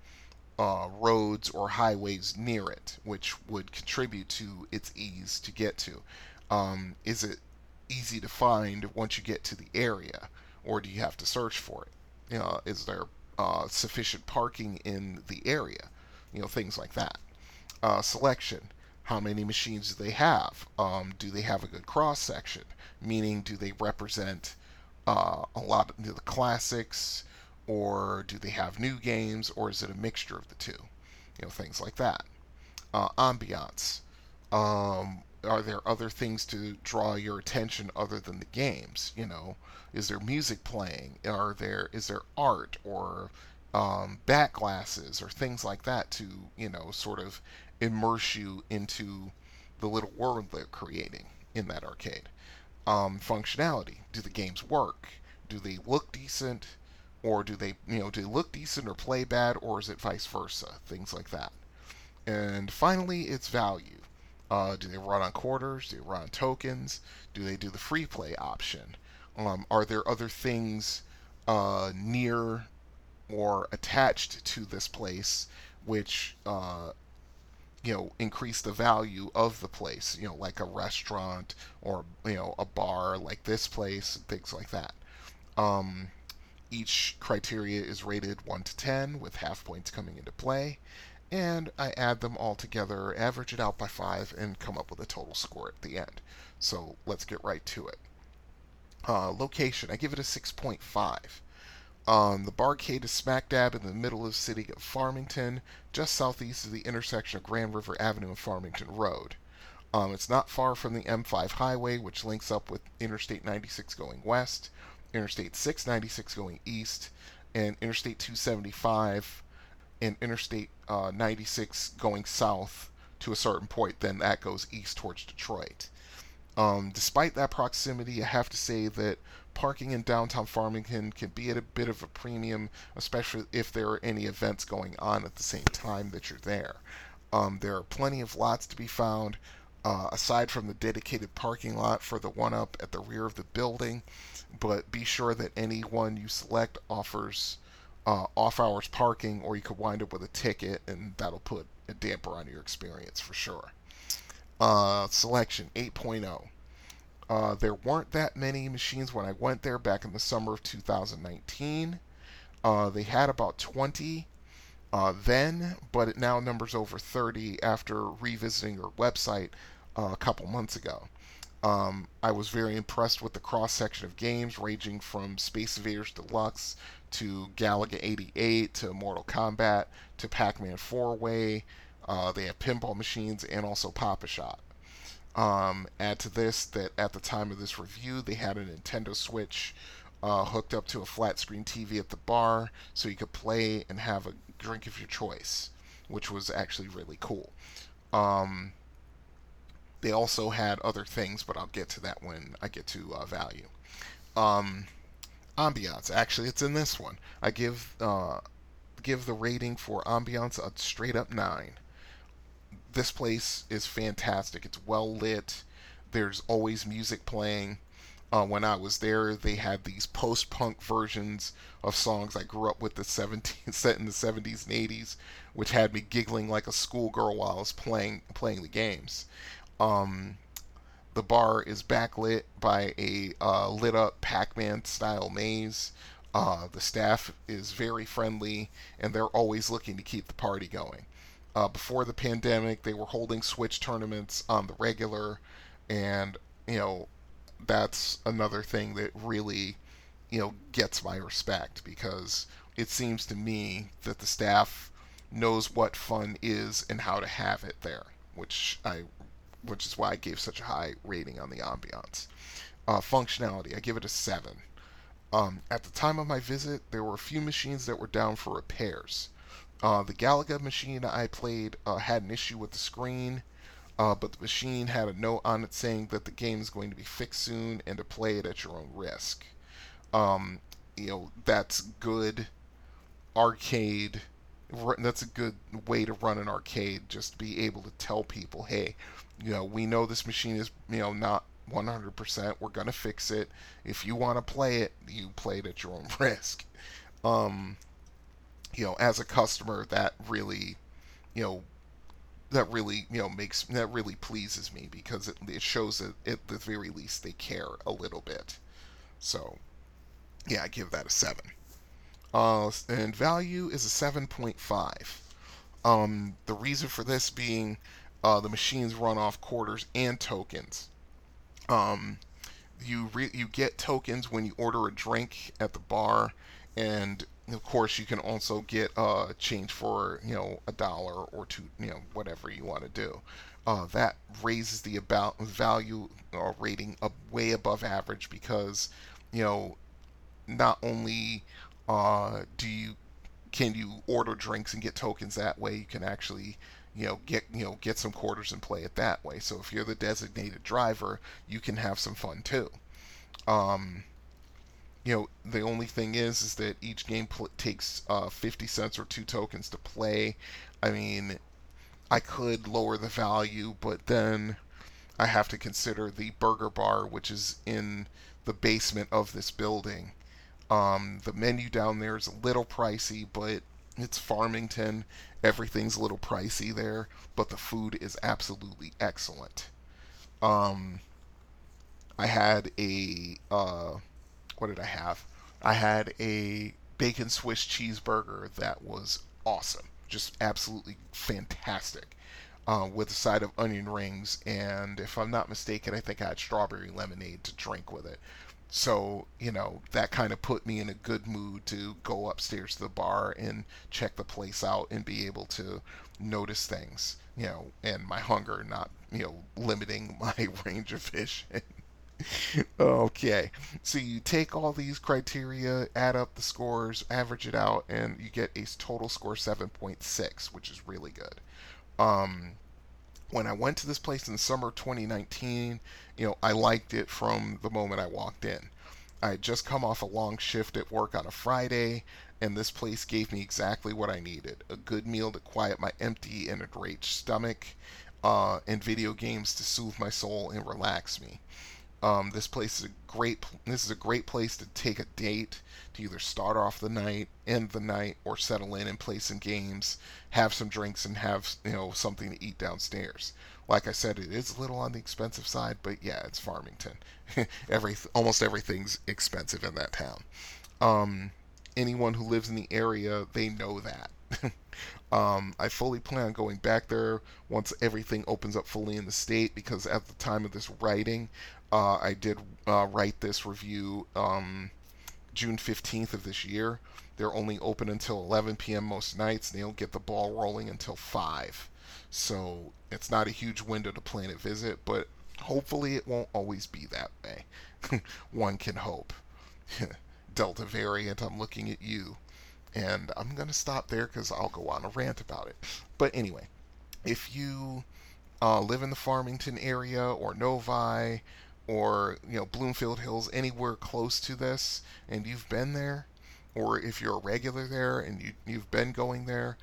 uh, roads or highways near it, which would contribute to its ease to get to? Um, is it easy to find once you get to the area, or do you have to search for it? You know, is there uh, sufficient parking in the area, you know, things like that. Uh, selection. How many machines do they have? Um, do they have a good cross section? Meaning, do they represent uh, a lot of the classics, or do they have new games, or is it a mixture of the two? You know, things like that. Uh, ambiance. Um, are there other things to draw your attention other than the games? You know, is there music playing? Are there is there art or um, back glasses or things like that to you know sort of immerse you into the little world they're creating in that arcade? Um, functionality: Do the games work? Do they look decent? Or do they, you know, do they look decent or play bad, or is it vice versa? Things like that. And finally, it's value. Uh, do they run on quarters? Do they run on tokens? Do they do the free play option? Um, are there other things uh, near or attached to this place which uh, you know increase the value of the place? You know, like a restaurant or you know a bar like this place, things like that. Um, each criteria is rated 1 to 10 with half points coming into play and I add them all together, average it out by 5, and come up with a total score at the end. So let's get right to it. Uh, location, I give it a 6.5. Um, the barcade is smack dab in the middle of the city of Farmington, just southeast of the intersection of Grand River Avenue and Farmington Road. Um, it's not far from the M5 highway, which links up with Interstate 96 going west, Interstate 696 going east, and Interstate 275 and Interstate uh, 96 going south to a certain point, then that goes east towards Detroit. Um, despite that proximity, I have to say that parking in downtown Farmington can be at a bit of a premium, especially if there are any events going on at the same time that you're there. Um, there are plenty of lots to be found. Uh, aside from the dedicated parking lot for the one up at the rear of the building, but be sure that any one you select offers uh, off hours parking, or you could wind up with a ticket, and that'll put a damper on your experience for sure. Uh, selection 8.0. Uh, there weren't that many machines when I went there back in the summer of 2019. Uh, they had about 20 uh, then, but it now numbers over 30 after revisiting their website uh, a couple months ago. Um, I was very impressed with the cross section of games, ranging from Space Invaders Deluxe to Galaga 88 to Mortal Kombat to Pac Man 4 Way. Uh, they have pinball machines and also Pop-A-Shot. Um, add to this that at the time of this review, they had a Nintendo Switch uh, hooked up to a flat screen TV at the bar so you could play and have a drink of your choice, which was actually really cool. Um, they also had other things, but I'll get to that when I get to uh, value. Um, ambiance, actually, it's in this one. I give uh, give the rating for ambiance a straight up nine. This place is fantastic. It's well lit. There's always music playing. Uh, when I was there, they had these post-punk versions of songs I grew up with the 70s, set in the 70s and 80s, which had me giggling like a schoolgirl while I was playing playing the games. Um, the bar is backlit by a uh, lit up Pac Man style maze. Uh, the staff is very friendly and they're always looking to keep the party going. Uh, before the pandemic, they were holding Switch tournaments on the regular, and you know that's another thing that really you know gets my respect because it seems to me that the staff knows what fun is and how to have it there, which I which is why I gave such a high rating on the ambiance. Uh, functionality, I give it a 7. Um, at the time of my visit, there were a few machines that were down for repairs. Uh, the Galaga machine I played uh, had an issue with the screen, uh, but the machine had a note on it saying that the game is going to be fixed soon and to play it at your own risk. Um, you know, that's good arcade. That's a good way to run an arcade. Just be able to tell people, hey, you know, we know this machine is, you know, not 100%. We're going to fix it. If you want to play it, you play it at your own risk. Um, you know, as a customer, that really, you know, that really, you know, makes, that really pleases me because it, it shows that at the very least they care a little bit. So, yeah, I give that a 7. Uh, and value is a 7.5. Um, the reason for this being uh, the machines run off quarters and tokens. Um, you re- you get tokens when you order a drink at the bar, and of course you can also get uh, change for you know a dollar or two, you know whatever you want to do. uh, that raises the about value uh, rating up way above average because you know not only uh, do you can you order drinks and get tokens that way, you can actually you know get you know get some quarters and play it that way. So if you're the designated driver, you can have some fun too. Um, you know the only thing is is that each game pl- takes uh, 50 cents or two tokens to play. I mean, I could lower the value, but then I have to consider the burger bar, which is in the basement of this building. Um, the menu down there is a little pricey, but it's Farmington. Everything's a little pricey there, but the food is absolutely excellent. Um, I had a uh, what did I have? I had a bacon Swiss cheeseburger that was awesome, just absolutely fantastic, uh, with a side of onion rings, and if I'm not mistaken, I think I had strawberry lemonade to drink with it. So, you know, that kind of put me in a good mood to go upstairs to the bar and check the place out and be able to notice things, you know, and my hunger not, you know, limiting my range of vision. okay, so you take all these criteria, add up the scores, average it out, and you get a total score 7.6, which is really good. Um, when I went to this place in summer of 2019, you know, I liked it from the moment I walked in. I had just come off a long shift at work on a Friday, and this place gave me exactly what I needed a good meal to quiet my empty and enraged stomach, uh, and video games to soothe my soul and relax me. Um, this place is a great. This is a great place to take a date to either start off the night, end the night, or settle in and play some games, have some drinks, and have you know something to eat downstairs. Like I said, it is a little on the expensive side, but yeah, it's Farmington. Every almost everything's expensive in that town. Um, anyone who lives in the area, they know that. um, I fully plan on going back there once everything opens up fully in the state because at the time of this writing, uh, I did uh, write this review um, June 15th of this year. They're only open until 11 p.m. most nights, and they don't get the ball rolling until 5. So it's not a huge window to plan a visit, but hopefully it won't always be that way. One can hope. Delta variant, I'm looking at you. And I'm going to stop there because I'll go on a rant about it. But anyway, if you uh, live in the Farmington area or Novi or you know Bloomfield Hills, anywhere close to this, and you've been there, or if you're a regular there and you, you've been going there,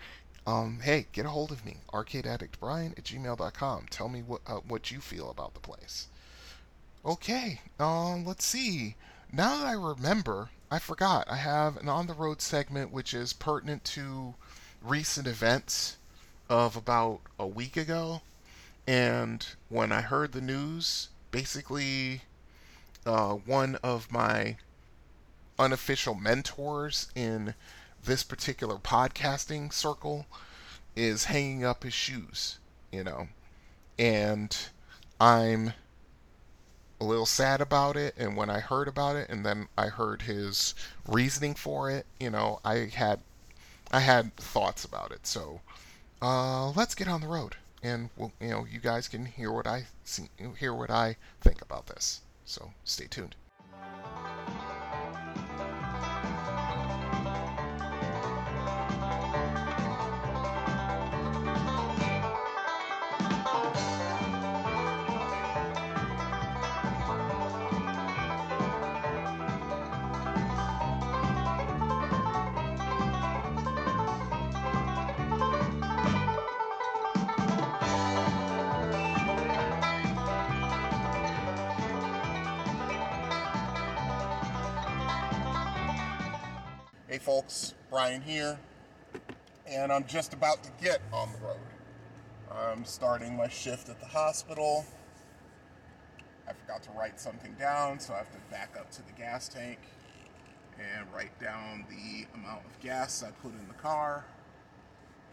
um, hey, get a hold of me, arcadeaddictbrian at gmail.com. Tell me what uh, what you feel about the place. Okay, um, let's see. Now that I remember, I forgot. I have an on the road segment which is pertinent to recent events of about a week ago. And when I heard the news, basically uh, one of my unofficial mentors in this particular podcasting circle is hanging up his shoes, you know. And I'm a little sad about it and when I heard about it and then I heard his reasoning for it, you know, I had I had thoughts about it. So, uh, let's get on the road and we'll, you know you guys can hear what I see, hear what I think about this. So stay tuned. Folks, Brian here, and I'm just about to get on the road. I'm starting my shift at the hospital. I forgot to write something down, so I have to back up to the gas tank and write down the amount of gas I put in the car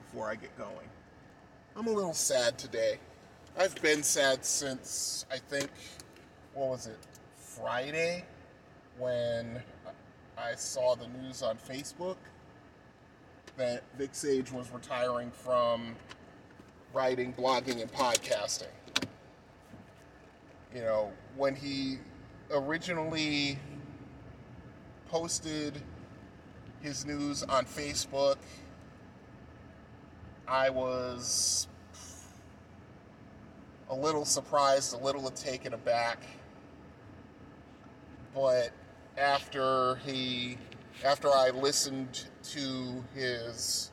before I get going. I'm a little sad today. I've been sad since I think, what was it, Friday, when I saw the news on Facebook that Vic Sage was retiring from writing, blogging, and podcasting. You know, when he originally posted his news on Facebook, I was a little surprised, a little taken aback. But after he, after I listened to his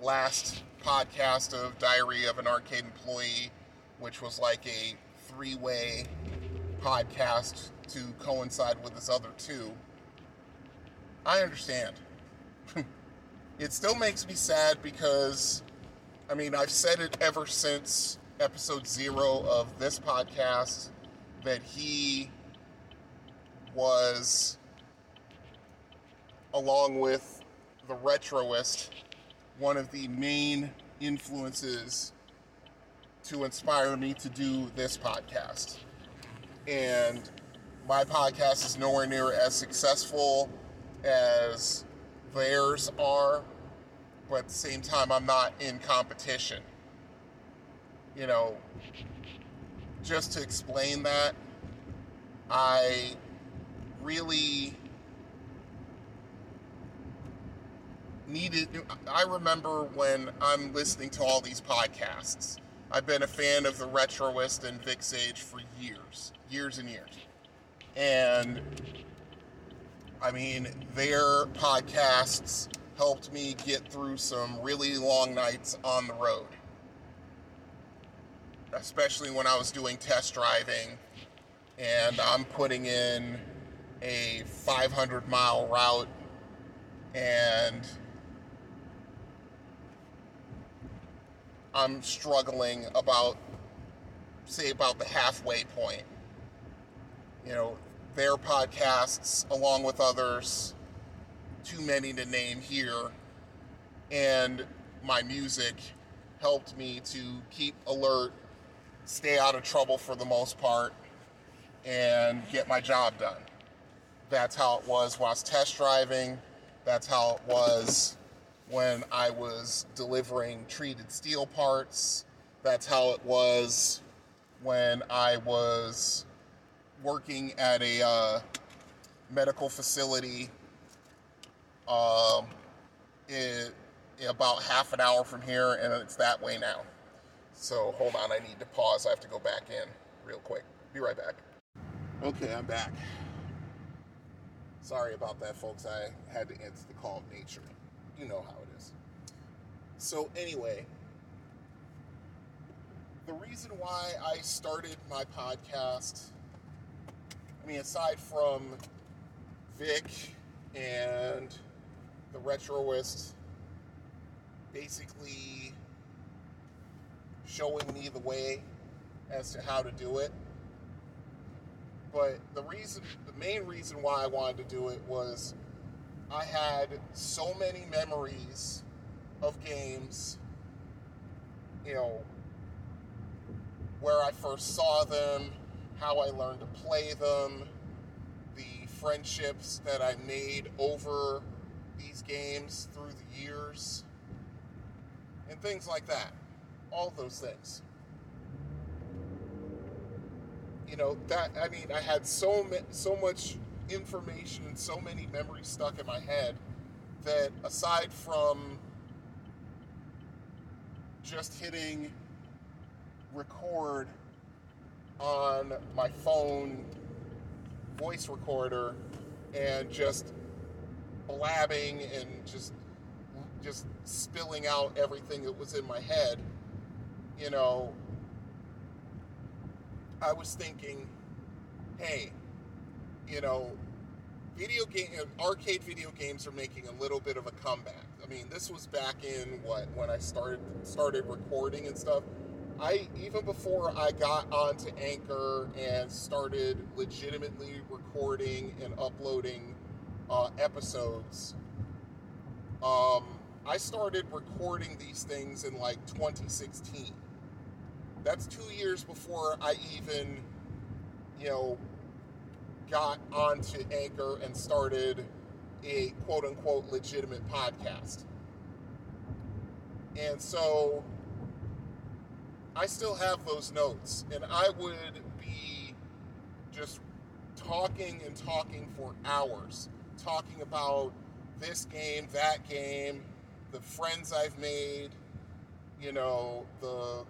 last podcast of Diary of an Arcade Employee, which was like a three way podcast to coincide with his other two, I understand. it still makes me sad because, I mean, I've said it ever since episode zero of this podcast that he was, along with the retroist, one of the main influences to inspire me to do this podcast. And my podcast is nowhere near as successful as theirs are, but at the same time, I'm not in competition. You know, just to explain that, I really needed. I remember when I'm listening to all these podcasts. I've been a fan of the Retroist and Vic Sage for years, years and years. And I mean, their podcasts helped me get through some really long nights on the road. Especially when I was doing test driving and I'm putting in a 500 mile route and I'm struggling about, say, about the halfway point. You know, their podcasts, along with others, too many to name here, and my music helped me to keep alert, stay out of trouble for the most part, and get my job done. That's how it was while I was test driving. That's how it was when I was delivering treated steel parts. That's how it was when I was working at a uh, medical facility um, in about half an hour from here, and it's that way now. So hold on, I need to pause. I have to go back in real quick. Be right back. Okay, I'm back. Sorry about that, folks. I had to answer the call of nature. You know how it is. So, anyway, the reason why I started my podcast, I mean, aside from Vic and the Retroist basically showing me the way as to how to do it. But the reason, the main reason why I wanted to do it was I had so many memories of games, you know, where I first saw them, how I learned to play them, the friendships that I made over these games through the years, and things like that. All those things. You know that I mean I had so so much information and so many memories stuck in my head that aside from just hitting record on my phone voice recorder and just blabbing and just just spilling out everything that was in my head you know i was thinking hey you know video game arcade video games are making a little bit of a comeback i mean this was back in what when i started started recording and stuff I even before I got onto Anchor and started legitimately recording and uploading uh, episodes, um, I started recording these things in like 2016. That's two years before I even, you know, got onto Anchor and started a quote unquote legitimate podcast. And so I still have those notes, and I would be just talking and talking for hours, talking about this game, that game, the friends I've made, you know, the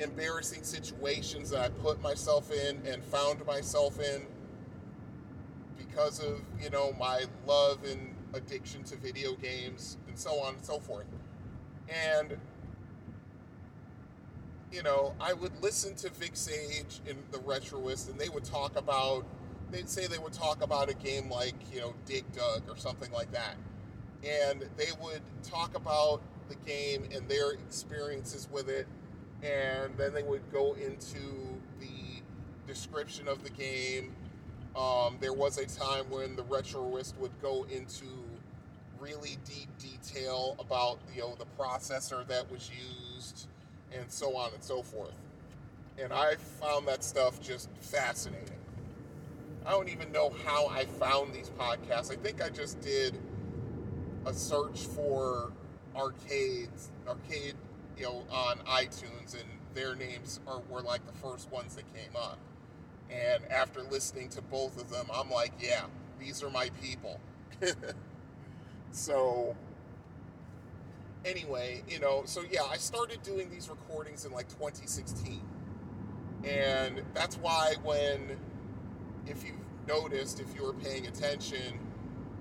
embarrassing situations that I put myself in and found myself in because of, you know, my love and addiction to video games and so on and so forth. And you know, I would listen to Vic Sage in the Retroist, and they would talk about, they'd say they would talk about a game like, you know, Dig Dug or something like that. And they would talk about the game and their experiences with it, and then they would go into the description of the game. Um, there was a time when the Retroist would go into really deep detail about, you know, the processor that was used and so on and so forth. And I found that stuff just fascinating. I don't even know how I found these podcasts. I think I just did a search for arcades, arcade, you know, on iTunes, and their names are were like the first ones that came up. And after listening to both of them, I'm like, yeah, these are my people. so anyway, you know, so yeah, I started doing these recordings in like 2016. And that's why when, if you've noticed, if you were paying attention,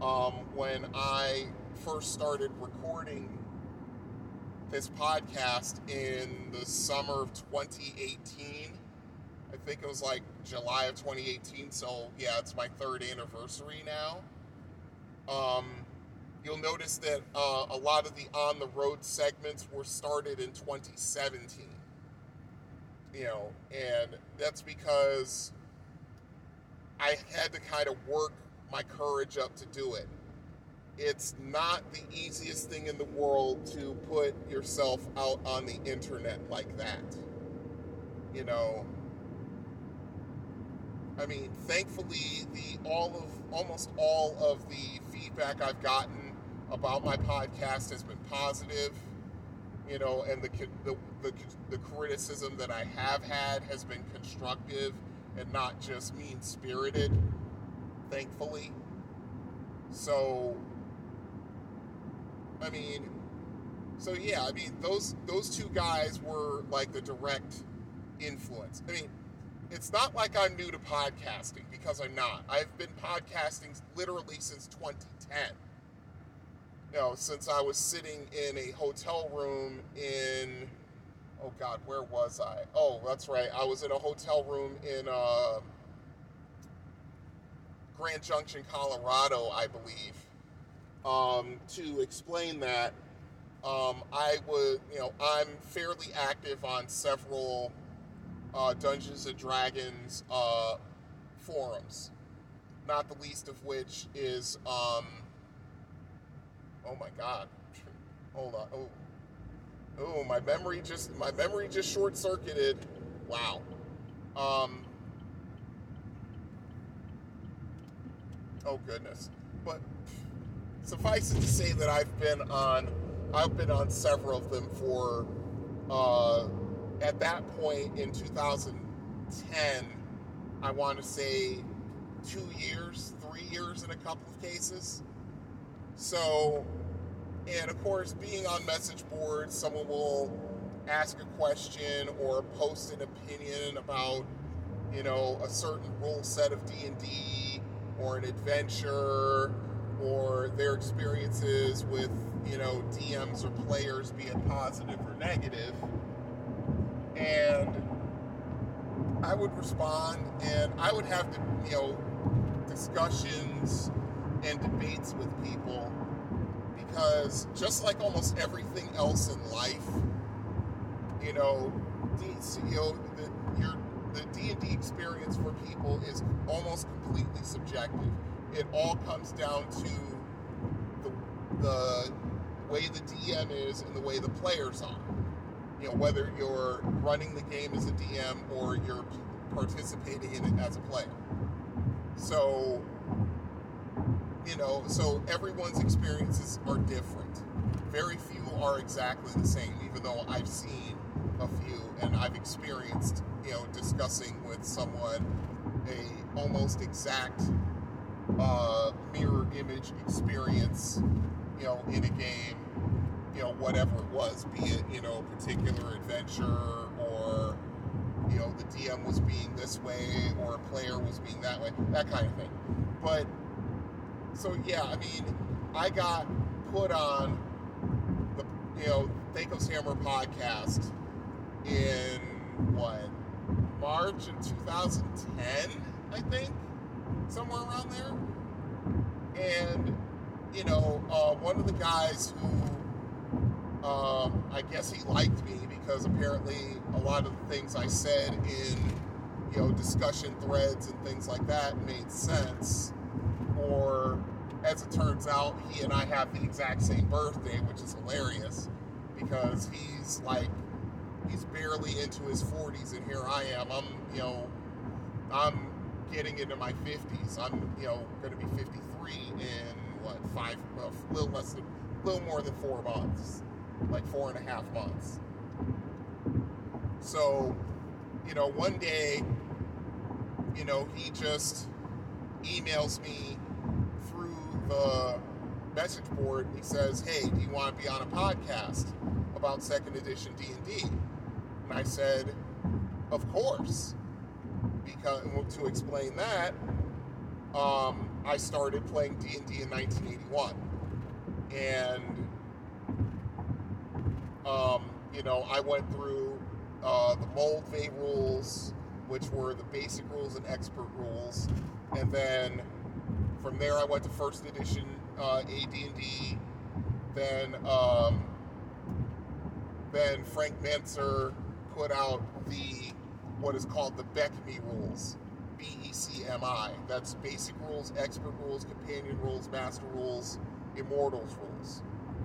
um, when I first started recording this podcast in the summer of 2018, I think it was like July of 2018, so yeah, it's my third anniversary now. Um, you'll notice that uh, a lot of the on the road segments were started in 2017 you know and that's because i had to kind of work my courage up to do it it's not the easiest thing in the world to put yourself out on the internet like that you know I mean, thankfully, the all of almost all of the feedback I've gotten about my podcast has been positive, you know, and the the the, the criticism that I have had has been constructive and not just mean spirited. Thankfully, so I mean, so yeah, I mean those those two guys were like the direct influence. I mean it's not like I'm new to podcasting because I'm not. I've been podcasting literally since 2010. You know, since I was sitting in a hotel room in, oh God, where was I? Oh, that's right. I was in a hotel room in uh, Grand Junction, Colorado, I believe. Um, to explain that, um, I would, you know, I'm fairly active on several uh, Dungeons and Dragons uh, forums. Not the least of which is, um, oh my God, hold on, oh, oh, my memory just my memory just short circuited. Wow. Um, oh goodness, but suffice it to say that I've been on I've been on several of them for. Uh, at that point in 2010, I want to say two years, three years in a couple of cases. So, and of course, being on message boards, someone will ask a question or post an opinion about, you know, a certain rule set of D&D or an adventure or their experiences with, you know, DMs or players, be it positive or negative and I would respond, and I would have to, you know, discussions and debates with people because just like almost everything else in life, you know, you know, the, your the D and D experience for people is almost completely subjective. It all comes down to the the way the DM is and the way the players are you know, whether you're running the game as a DM or you're participating in it as a player. So, you know, so everyone's experiences are different. very few are exactly the same, even though I've seen a few and I've experienced, you know, discussing with someone a almost exact uh, mirror image experience, you know, in a game, you know, whatever it was, be it, you know, a particular adventure or, you know, the DM was being this way or a player was being that way, that kind of thing. But, so yeah, I mean, I got put on the, you know, Thaco's Hammer podcast in what, March in 2010, I think? Somewhere around there. And, you know, uh, one of the guys who, um, I guess he liked me because apparently a lot of the things I said in, you know, discussion threads and things like that made sense. Or, as it turns out, he and I have the exact same birthday, which is hilarious because he's like, he's barely into his 40s, and here I am. I'm, you know, I'm getting into my 50s. I'm, you know, going to be 53 in what five, a little less than, a little more than four months, like four and a half months. So, you know, one day, you know, he just emails me through the message board. He says, "Hey, do you want to be on a podcast about Second Edition D and D?" And I said, "Of course." Because to explain that, um, I started playing D and D in 1981, and um, you know I went through uh, the Moldvay rules, which were the basic rules and expert rules, and then from there I went to first edition uh, AD&D. Then um, then Frank Mentzer put out the what is called the BECMI rules. B E C M I. That's basic rules, expert rules, companion rules, master rules, immortals rules.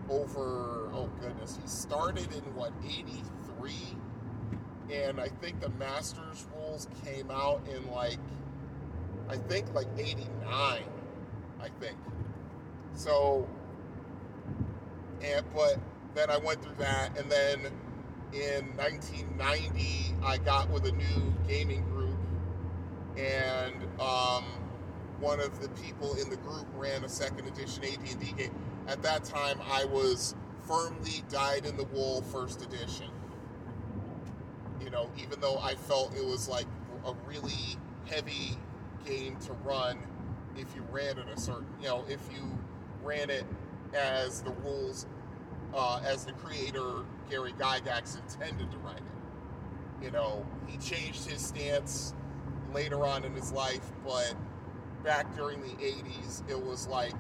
Over, oh goodness, he started in what, 83? And I think the master's rules came out in like, I think like 89, I think. So, and, but then I went through that, and then in 1990, I got with a new gaming group, and um, one of the people in the group ran a second edition AD&D game. At that time, I was firmly dyed in the wool first edition. You know, even though I felt it was like a really heavy game to run if you ran it a certain, you know, if you ran it as the rules uh, as the creator Gary Gygax intended to write it. You know, he changed his stance later on in his life, but back during the 80s, it was like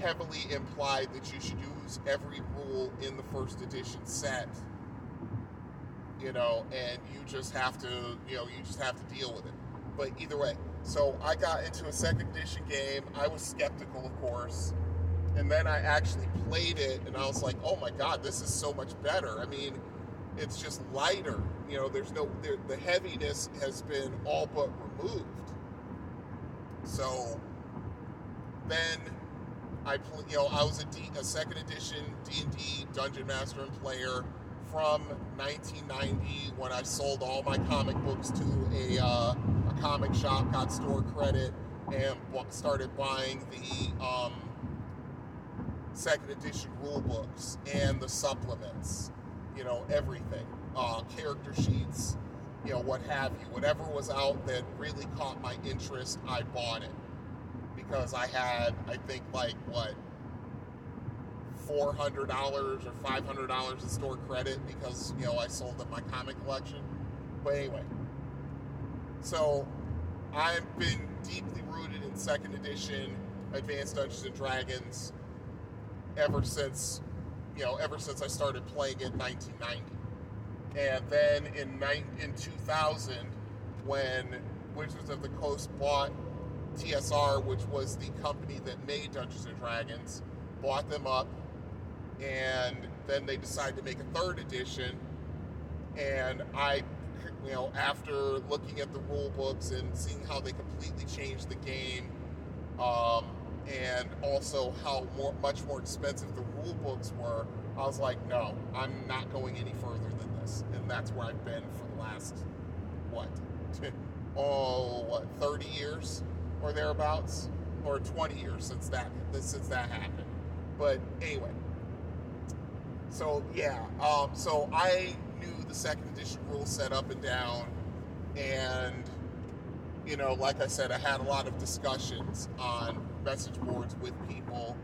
heavily implied that you should use every rule in the first edition set. You know, and you just have to, you know, you just have to deal with it. But either way, so I got into a second edition game. I was skeptical, of course and then I actually played it, and I was like, "Oh my god, this is so much better." I mean, it's just lighter. You know, there's no there, the heaviness has been all but removed. So then I, you know, I was a, D, a second edition D and D dungeon master and player from 1990 when I sold all my comic books to a, uh, a comic shop, got store credit, and started buying the um, second edition rule books and the supplements, you know, everything, uh, character sheets, you know, what have you. Whatever was out that really caught my interest, I bought it because I had, I think, like what, four hundred dollars or five hundred dollars in store credit because you know I sold them my comic collection. But anyway, so I've been deeply rooted in second edition Advanced Dungeons and Dragons ever since you know ever since I started playing it in 1990. And then in in 2000, when Wizards of the Coast bought TSR, which was the company that made Dungeons and Dragons, bought them up, and then they decided to make a third edition. And I, you know, after looking at the rule books and seeing how they completely changed the game, um, and also how more, much more expensive the rule books were, I was like, no, I'm not going any further than this. And that's where I've been for the last, what, oh, what, 30 years or thereabouts? Or 20 years since that since that happened. But anyway, so yeah, um, so I knew the second edition rules set up and down, and you know, like I said, I had a lot of discussions on message boards with people.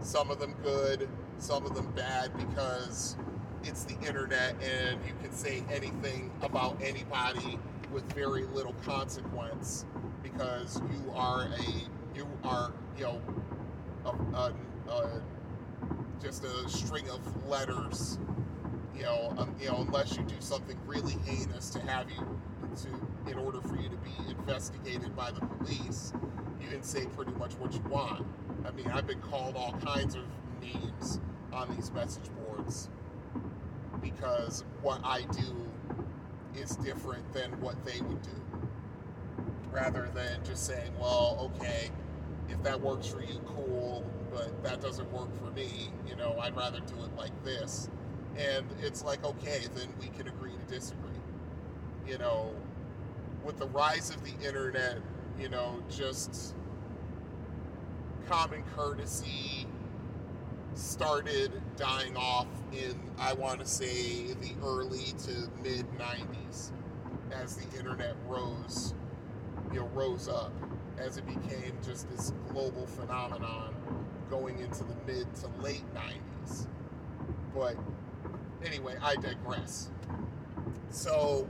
Some of them good, some of them bad because it's the internet and you can say anything about anybody with very little consequence because you are a you are you know a, a, a, just a string of letters you know um, you know unless you do something really heinous to have you to in order for you to be investigated by the police you can say pretty much what you want i mean i've been called all kinds of names on these message boards because what i do is different than what they would do rather than just saying well okay if that works for you, cool, but that doesn't work for me. You know, I'd rather do it like this. And it's like, okay, then we can agree to disagree. You know, with the rise of the internet, you know, just common courtesy started dying off in, I want to say, the early to mid 90s as the internet rose, you know, rose up as it became just this global phenomenon going into the mid to late 90s. But anyway, I digress. So,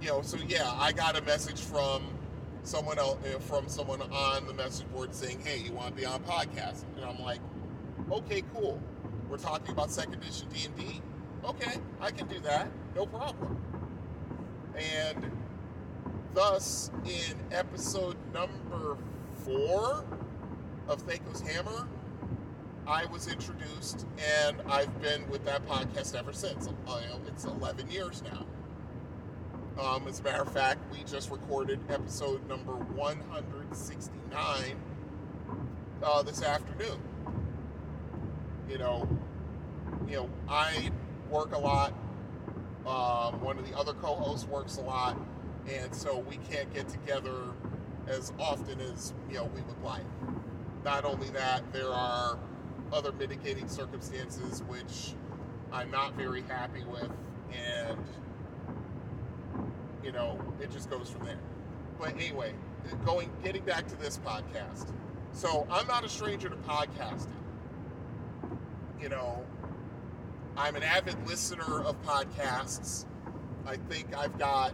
you know, so yeah, I got a message from someone else, uh, from someone on the message board saying, "Hey, you want to be on podcast?" And I'm like, "Okay, cool. We're talking about second edition D and D. Okay, I can do that. No problem." And thus, in episode number four of Thaco's Hammer, I was introduced, and I've been with that podcast ever since. Uh, it's 11 years now. Um, as a matter of fact, we just recorded episode number 169 uh, this afternoon. You know, you know, I work a lot. Um, one of the other co-hosts works a lot and so we can't get together as often as you know we would like. Not only that, there are other mitigating circumstances which I'm not very happy with, and you know it just goes from there. But anyway, going getting back to this podcast. So I'm not a stranger to podcasting. You know, I'm an avid listener of podcasts. I think I've got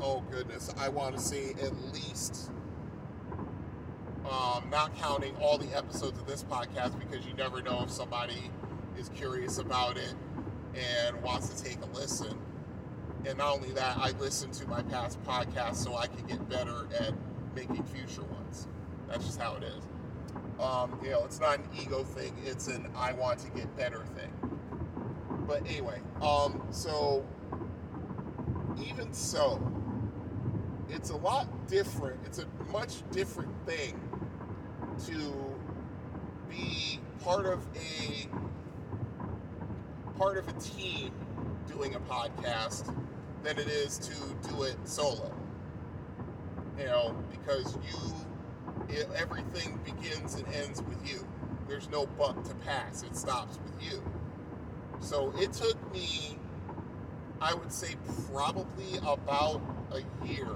oh goodness, I want to see at least, um, not counting all the episodes of this podcast because you never know if somebody is curious about it and wants to take a listen. And not only that, I listen to my past podcasts so I can get better at making future ones. That's just how it is. Um, you know, it's not an ego thing, it's an I want to get better thing. But anyway, um, so even so, it's a lot different. It's a much different thing to be part of a part of a team doing a podcast than it is to do it solo. You know, because you it, everything begins and ends with you. There's no buck to pass. It stops with you. So it took me I would say probably about a year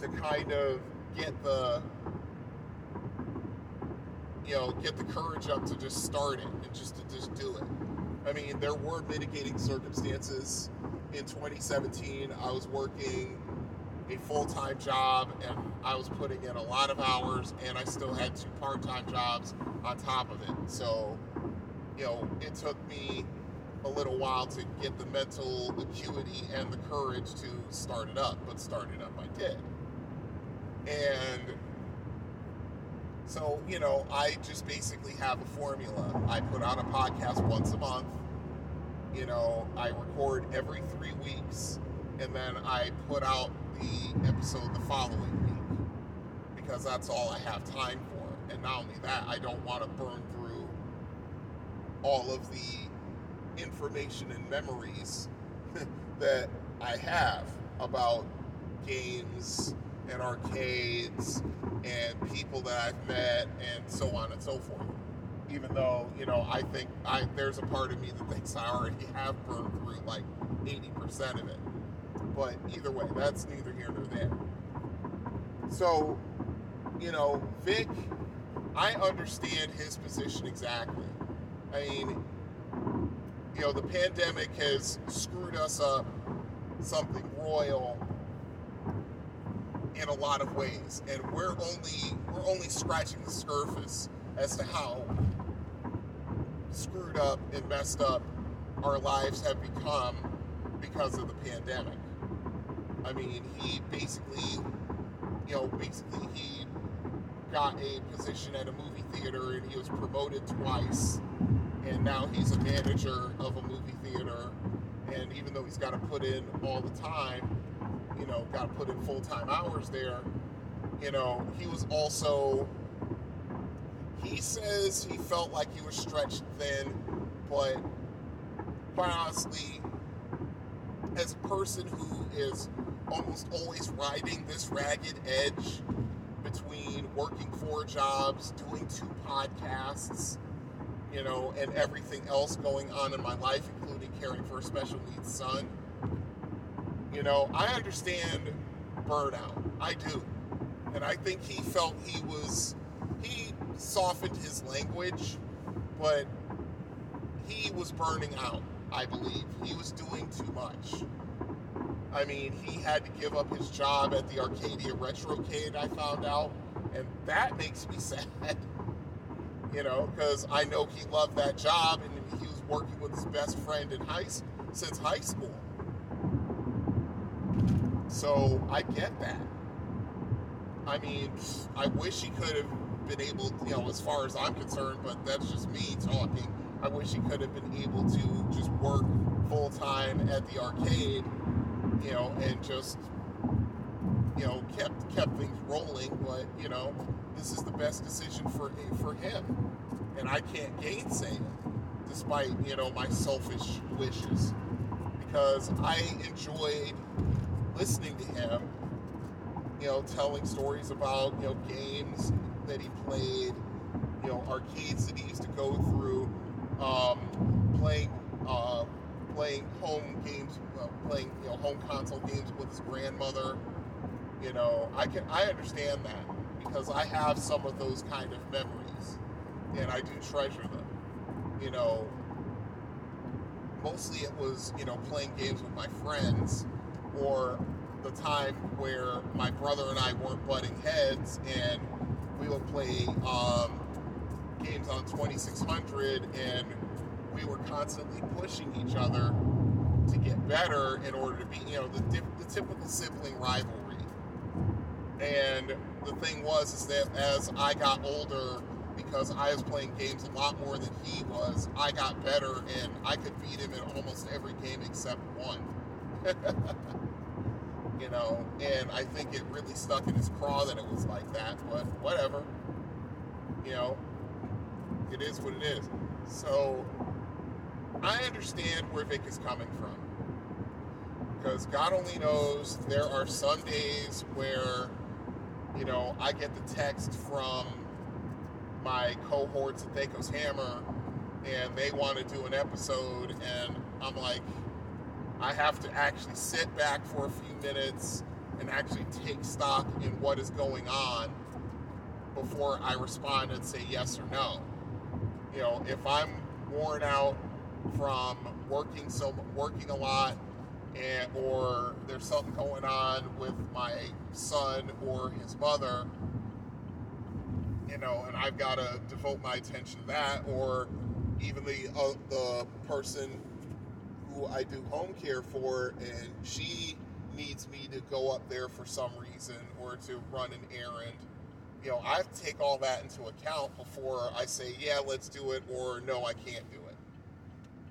to kind of get the you know get the courage up to just start it and just to just do it. I mean, there were mitigating circumstances. In 2017, I was working a full-time job and I was putting in a lot of hours and I still had two part-time jobs on top of it. So, you know, it took me a little while to get the mental acuity and the courage to start it up, but start it up I did. And so, you know, I just basically have a formula. I put out a podcast once a month. You know, I record every three weeks, and then I put out the episode the following week because that's all I have time for. and not only that, I don't want to burn through all of the information and memories that I have about games and arcades and people that I've met and so on and so forth. Even though, you know, I think I there's a part of me that thinks I already have burned through like 80% of it. But either way, that's neither here nor there. So, you know, Vic, I understand his position exactly. I mean, you know, the pandemic has screwed us up something royal in a lot of ways, and we're only we're only scratching the surface as to how screwed up and messed up our lives have become because of the pandemic. I mean, he basically, you know, basically he got a position at a movie theater and he was promoted twice, and now he's a manager of a movie theater. And even though he's got to put in all the time, you know, got to put in full time hours there, you know, he was also. He says he felt like he was stretched thin, but quite honestly, as a person who is almost always riding this ragged edge between working four jobs, doing two podcasts, you know, and everything else going on in my life, including caring for a special needs son. You know, I understand burnout. I do. And I think he felt he was, he softened his language, but he was burning out, I believe. He was doing too much. I mean, he had to give up his job at the Arcadia Retrocade, I found out, and that makes me sad. You know, because I know he loved that job and he was working with his best friend in high since high school. So I get that. I mean, I wish he could have been able, you know, as far as I'm concerned, but that's just me talking. I wish he could have been able to just work full time at the arcade you know, and just you know kept kept things rolling. But you know, this is the best decision for for him, and I can't gainsay it, despite you know my selfish wishes, because I enjoyed listening to him. You know, telling stories about you know games that he played, you know, arcades that he used to go through, um, playing. Uh, playing home games, uh, playing you know home console games with his grandmother. You know, I can I understand that because I have some of those kind of memories, and I do treasure them. You know, mostly it was you know playing games with my friends, or the time where my brother and I weren't butting heads, and we would play um, games on 2600 and we were constantly pushing each other to get better in order to be, you know, the, the typical sibling rivalry. And the thing was, is that as I got older, because I was playing games a lot more than he was, I got better and I could beat him in almost every game except one. you know, and I think it really stuck in his craw that it was like that, but whatever. You know, it is what it is. So I understand where Vic is coming from. Because God only knows there are some days where, you know, I get the text from my cohorts at Thaco's Hammer and they want to do an episode and I'm like, I have to actually sit back for a few minutes and actually take stock in what is going on before I respond and say yes or no. You know, if I'm worn out from working so working a lot and or there's something going on with my son or his mother you know and I've got to devote my attention to that or even the uh, the person who I do home care for and she needs me to go up there for some reason or to run an errand you know I have to take all that into account before I say yeah let's do it or no I can't do it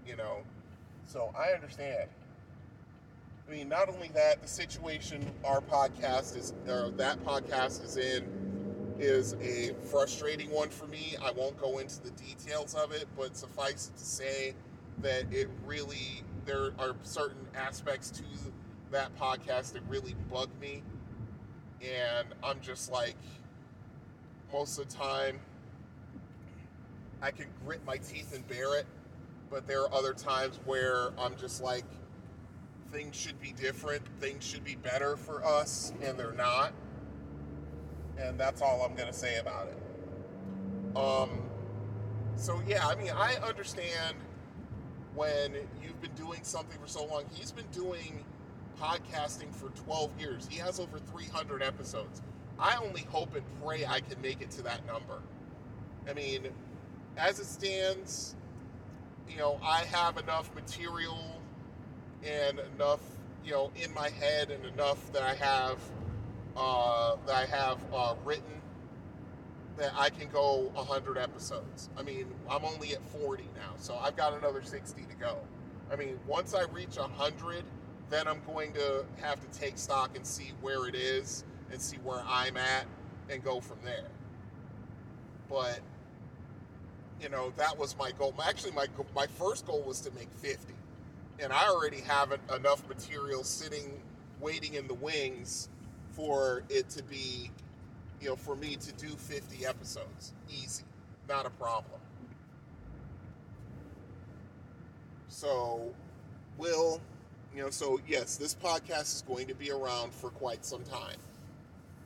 you know. So I understand. I mean, not only that, the situation our podcast is, or that podcast is in, is a frustrating one for me. I won't go into the details of it, but suffice it to say that it really there are certain aspects to that podcast that really bug me, and I'm just like most of the time I can grit my teeth and bear it, but there are other times where I'm just like things should be different, things should be better for us, and they're not. And that's all I'm gonna say about it. Um, so yeah, I mean, I understand when you've been doing something for so long. He's been doing podcasting for 12 years. He has over 300 episodes. I only hope and pray I can make it to that number. I mean, as it stands, you know, I have enough material and enough, you know, in my head and enough that I have uh, that I have uh, written that I can go 100 episodes. I mean, I'm only at 40 now, so I've got another 60 to go. I mean, once I reach 100, then I'm going to have to take stock and see where it is and see where I'm at and go from there. But you know, that was my goal. Actually, my my first goal was to make 50, and I already have enough material sitting, waiting in the wings, for it to be, you know, for me to do 50 episodes, easy, not a problem. So, will, you know, so yes, this podcast is going to be around for quite some time.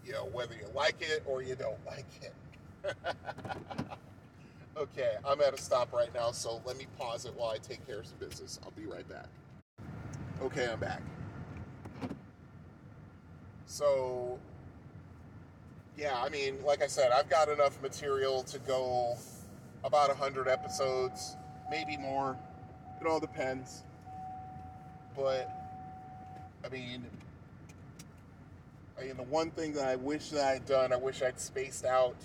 You know, whether you like it or you don't like it. Okay, I'm at a stop right now, so let me pause it while I take care of some business. I'll be right back. Okay, I'm back. So, yeah, I mean, like I said, I've got enough material to go about 100 episodes, maybe more. It all depends. But, I mean, I mean, the one thing that I wish that I'd done, I wish I'd spaced out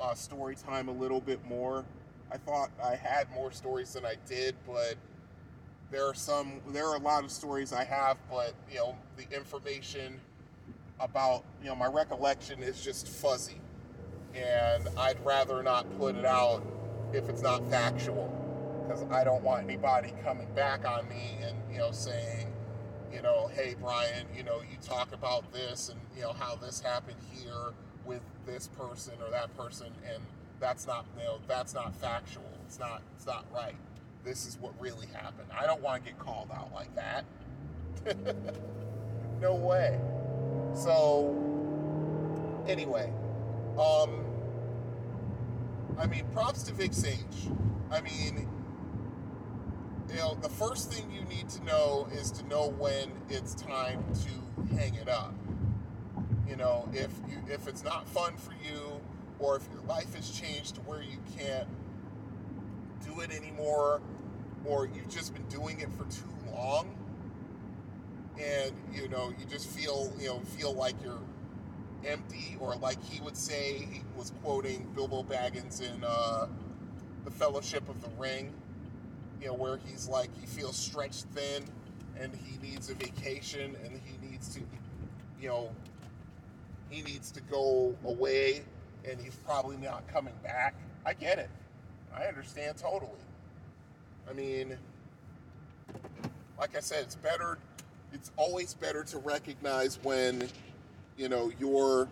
uh, story time a little bit more. I thought I had more stories than I did, but there are some, there are a lot of stories I have, but you know, the information about, you know, my recollection is just fuzzy, and I'd rather not put it out if it's not factual, because I don't want anybody coming back on me and you know saying, you know, hey Brian, you know, you talk about this and you know how this happened here with this person or that person and that's not you know that's not factual. It's not it's not right. This is what really happened. I don't want to get called out like that. No way so anyway um i mean props to vic sage. I mean you know the first thing you need to know is to know when it's time to hang it up. You know, if you if it's not fun for you, or if your life has changed to where you can't do it anymore, or you've just been doing it for too long, and you know you just feel you know feel like you're empty, or like he would say, he was quoting Bilbo Baggins in uh, the Fellowship of the Ring, you know, where he's like he feels stretched thin, and he needs a vacation, and he needs to, you know, he needs to go away and he's probably not coming back. I get it. I understand totally. I mean, like I said, it's better, it's always better to recognize when, you know, you're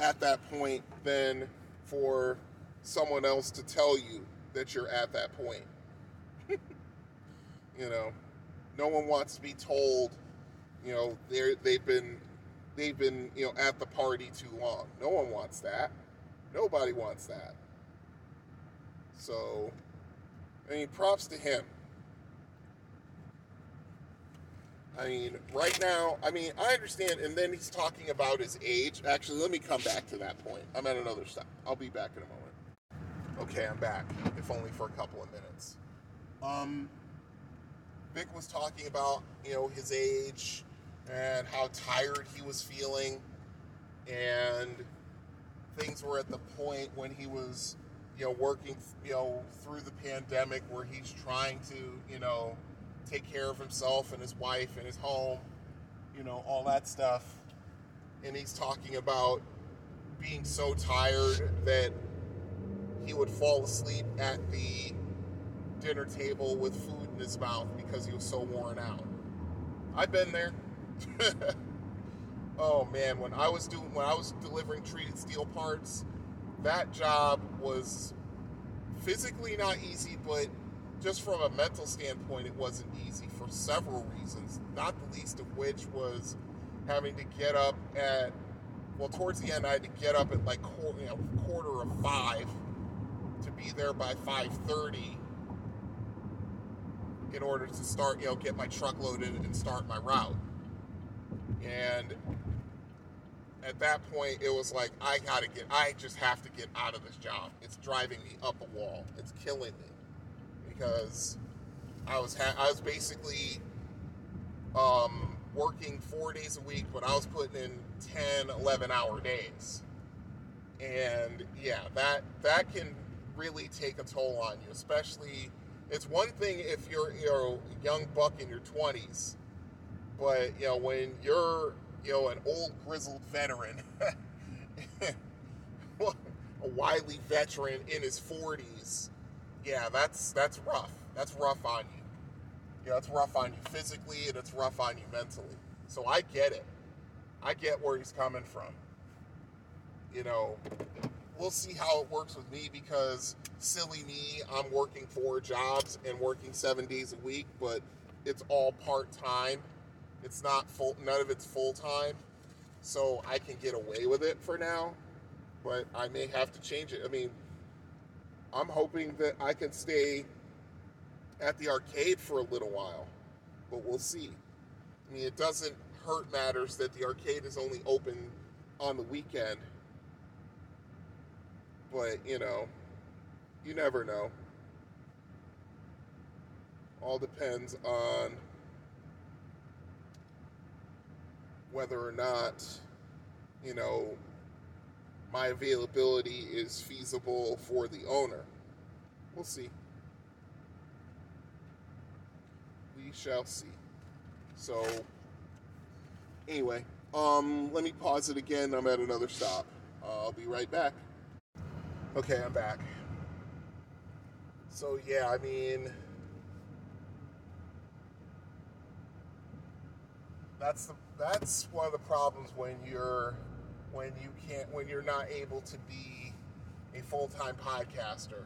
at that point than for someone else to tell you that you're at that point. you know, no one wants to be told, you know, they're, they've been they've been you know at the party too long. No one wants that. Nobody wants that. So, I mean, props to him. I mean, right now, I mean, I understand, and then he's talking about his age. Actually, let me come back to that point. I'm at another stop. I'll be back in a moment. Okay, I'm back, if only for a couple of minutes. Um, Vic was talking about, you know, his age, and how tired he was feeling. And things were at the point when he was, you know, working, you know, through the pandemic where he's trying to, you know, take care of himself and his wife and his home, you know, all that stuff. And he's talking about, being so tired that he would fall asleep at the dinner table with food in his mouth because he was so worn out. I've been there. oh man, when I was doing when I was delivering treated steel parts, that job was physically not easy, but just from a mental standpoint, it wasn't easy for several reasons. Not the least of which was having to get up at well, towards the end, I had to get up at like quarter, you know, quarter of five to be there by five thirty in order to start, you know, get my truck loaded and start my route. And at that point, it was like I gotta get, I just have to get out of this job. It's driving me up a wall. It's killing me because I was, ha- I was basically um, working four days a week, but I was putting in 10, 11 hour days. And yeah, that that can really take a toll on you, especially it's one thing if you're you're a young buck in your 20s, but you know when you're you know an old grizzled veteran, a wily veteran in his 40s, yeah, that's that's rough. That's rough on you. Yeah, that's rough on you physically and it's rough on you mentally. So I get it. I get where he's coming from. You know, we'll see how it works with me because silly me, I'm working four jobs and working seven days a week, but it's all part time. It's not full, none of it's full time. So I can get away with it for now, but I may have to change it. I mean, I'm hoping that I can stay at the arcade for a little while, but we'll see. I mean, it doesn't hurt matters that the arcade is only open on the weekend, but you know, you never know. All depends on whether or not, you know, my availability is feasible for the owner. We'll see. We shall see. So, anyway, um, let me pause it again. I'm at another stop. I'll be right back. Okay, I'm back. So yeah, I mean, that's the that's one of the problems when you're when you can't when you're not able to be a full-time podcaster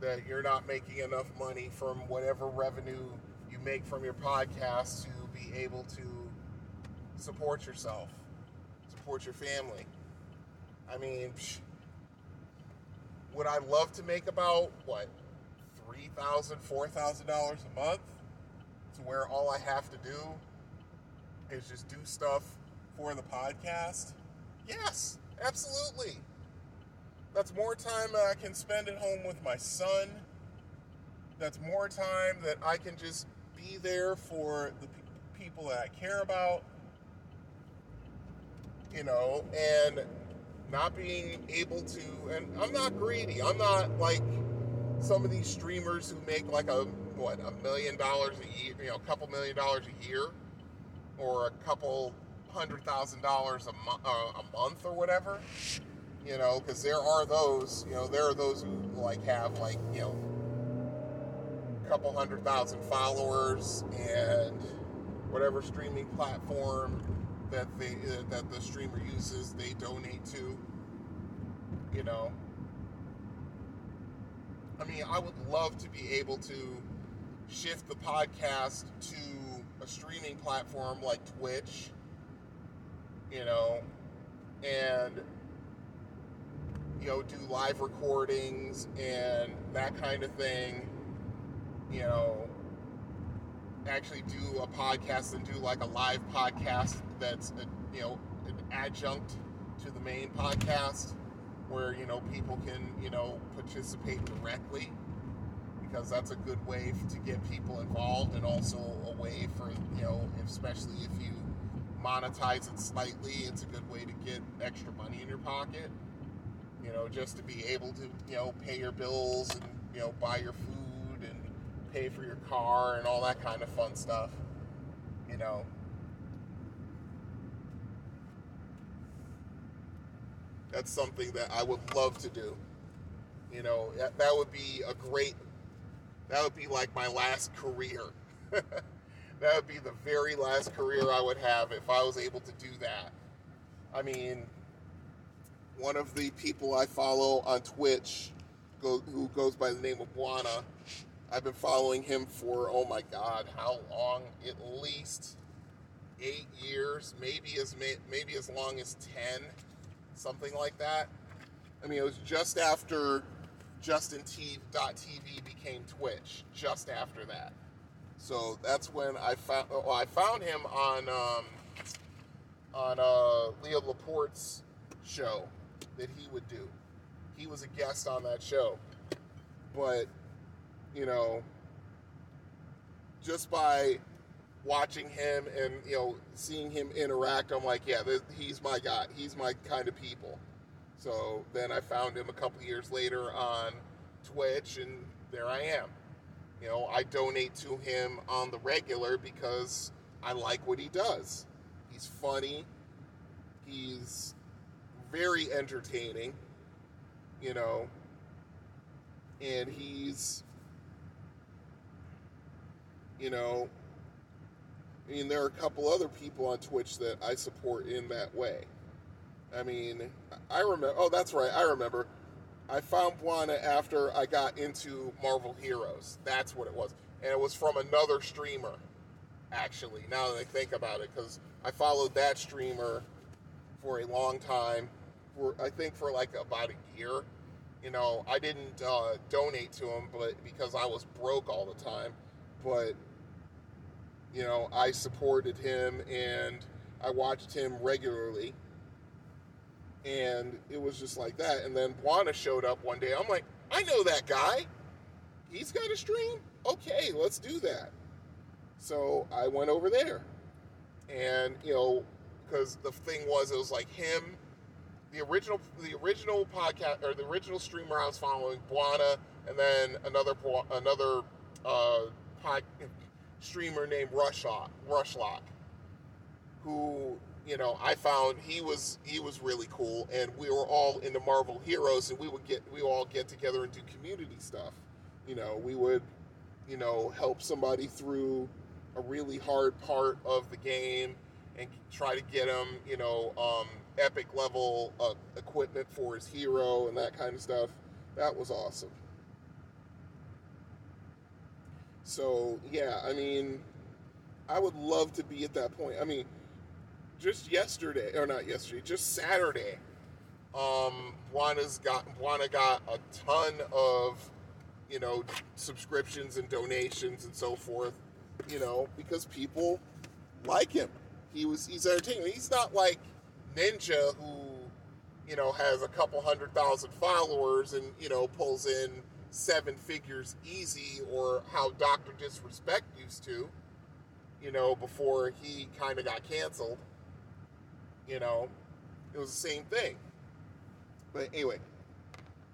that you're not making enough money from whatever revenue you make from your podcast to be able to support yourself support your family. I mean psh, would i love to make about what $3000 $4000 a month to where all i have to do is just do stuff for the podcast yes absolutely that's more time I can spend at home with my son. That's more time that I can just be there for the pe- people that I care about. You know, and not being able to, and I'm not greedy. I'm not like some of these streamers who make like a, what, a million dollars a year, you know, a couple million dollars a year, or a couple hundred thousand dollars a, mo- uh, a month or whatever you know, because there are those, you know, there are those who like have like, you know, a couple hundred thousand followers and whatever streaming platform that they uh, that the streamer uses, they donate to. You know, I mean, I would love to be able to shift the podcast to a streaming platform like Twitch. You know, and you know, do live recordings and that kind of thing. You know, actually do a podcast and do like a live podcast that's, a, you know, an adjunct to the main podcast where, you know, people can, you know, participate directly because that's a good way to get people involved and also a way for, you know, especially if you monetize it slightly, it's a good way to get extra money in your pocket you know, just to be able to, you know, pay your bills and, you know, buy your food and pay for your car and all that kind of fun stuff, you know. That's something that I would love to do. You know, that, would be a great. That would be like my last career. that would be the very last career I would have if I was able to do that. I mean, one of the people I follow on Twitch, go, who goes by the name of Buana, I've been following him for oh my god, how long? At least eight years, maybe as maybe as long as ten, something like that. I mean, it was just after Justin.tv became Twitch, just after that. So that's when I found. Well, I found him on um, on uh, Leo Laporte's show that he would do. He was a guest on that show, but you know, just by watching him and you know seeing him interact, I'm like, yeah, this, he's my guy. He's my kind of people. So then I found him a couple years later on Twitch, and there I am. You know, I donate to him on the regular because I like what he does. He's funny. He's very entertaining. You know, and he's you know, I mean, there are a couple other people on Twitch that I support in that way. I mean, I remember. Oh, that's right. I remember. I found Buana after I got into Marvel Heroes. That's what it was, and it was from another streamer. Actually, now that I think about it, because I followed that streamer for a long time, for I think for like about a year. You know, I didn't uh, donate to him, but because I was broke all the time. But you know, I supported him and I watched him regularly. And it was just like that. And then Buana showed up one day. I'm like, I know that guy. He's got a stream? Okay, let's do that. So I went over there. And, you know, because the thing was, it was like him, the original, the original podcast or the original streamer I was following, Buana, and then another another uh, pod, streamer named Rushlock, Rushlock, who you know I found he was he was really cool, and we were all into Marvel heroes, and we would get we would all get together and do community stuff. You know, we would you know help somebody through a really hard part of the game and try to get him you know um, epic level uh, equipment for his hero and that kind of stuff. That was awesome. So yeah, I mean, I would love to be at that point. I mean, just yesterday or not yesterday, just Saturday, um, Buana's got Buana got a ton of you know subscriptions and donations and so forth. You know because people like him. He was he's entertaining. He's not like Ninja who you know has a couple hundred thousand followers and you know pulls in seven figures easy or how Dr. Disrespect used to, you know, before he kind of got canceled. You know, it was the same thing. But anyway,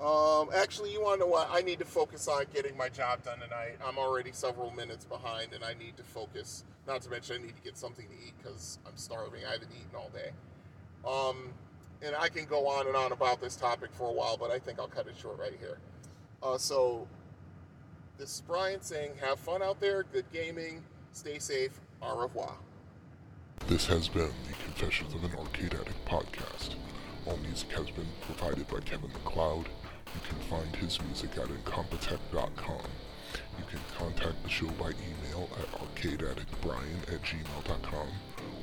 um, actually, you want to know what? I need to focus on getting my job done tonight. I'm already several minutes behind, and I need to focus. Not to mention, I need to get something to eat because I'm starving. I haven't eaten all day. Um, and I can go on and on about this topic for a while, but I think I'll cut it short right here. Uh, so this is Brian saying, have fun out there, good gaming, stay safe, au revoir. This has been the Confessions of an Arcade Addict podcast. All music has been provided by Kevin MacLeod. You can find his music at incompetech.com. You can contact the show by email at arcadeaddictbrian at gmail.com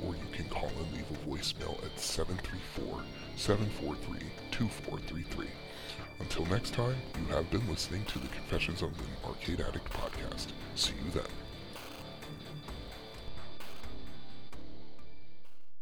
or you can call and leave a voicemail at 734 743 2433. Until next time, you have been listening to the Confessions of an Arcade Addict podcast. See you then.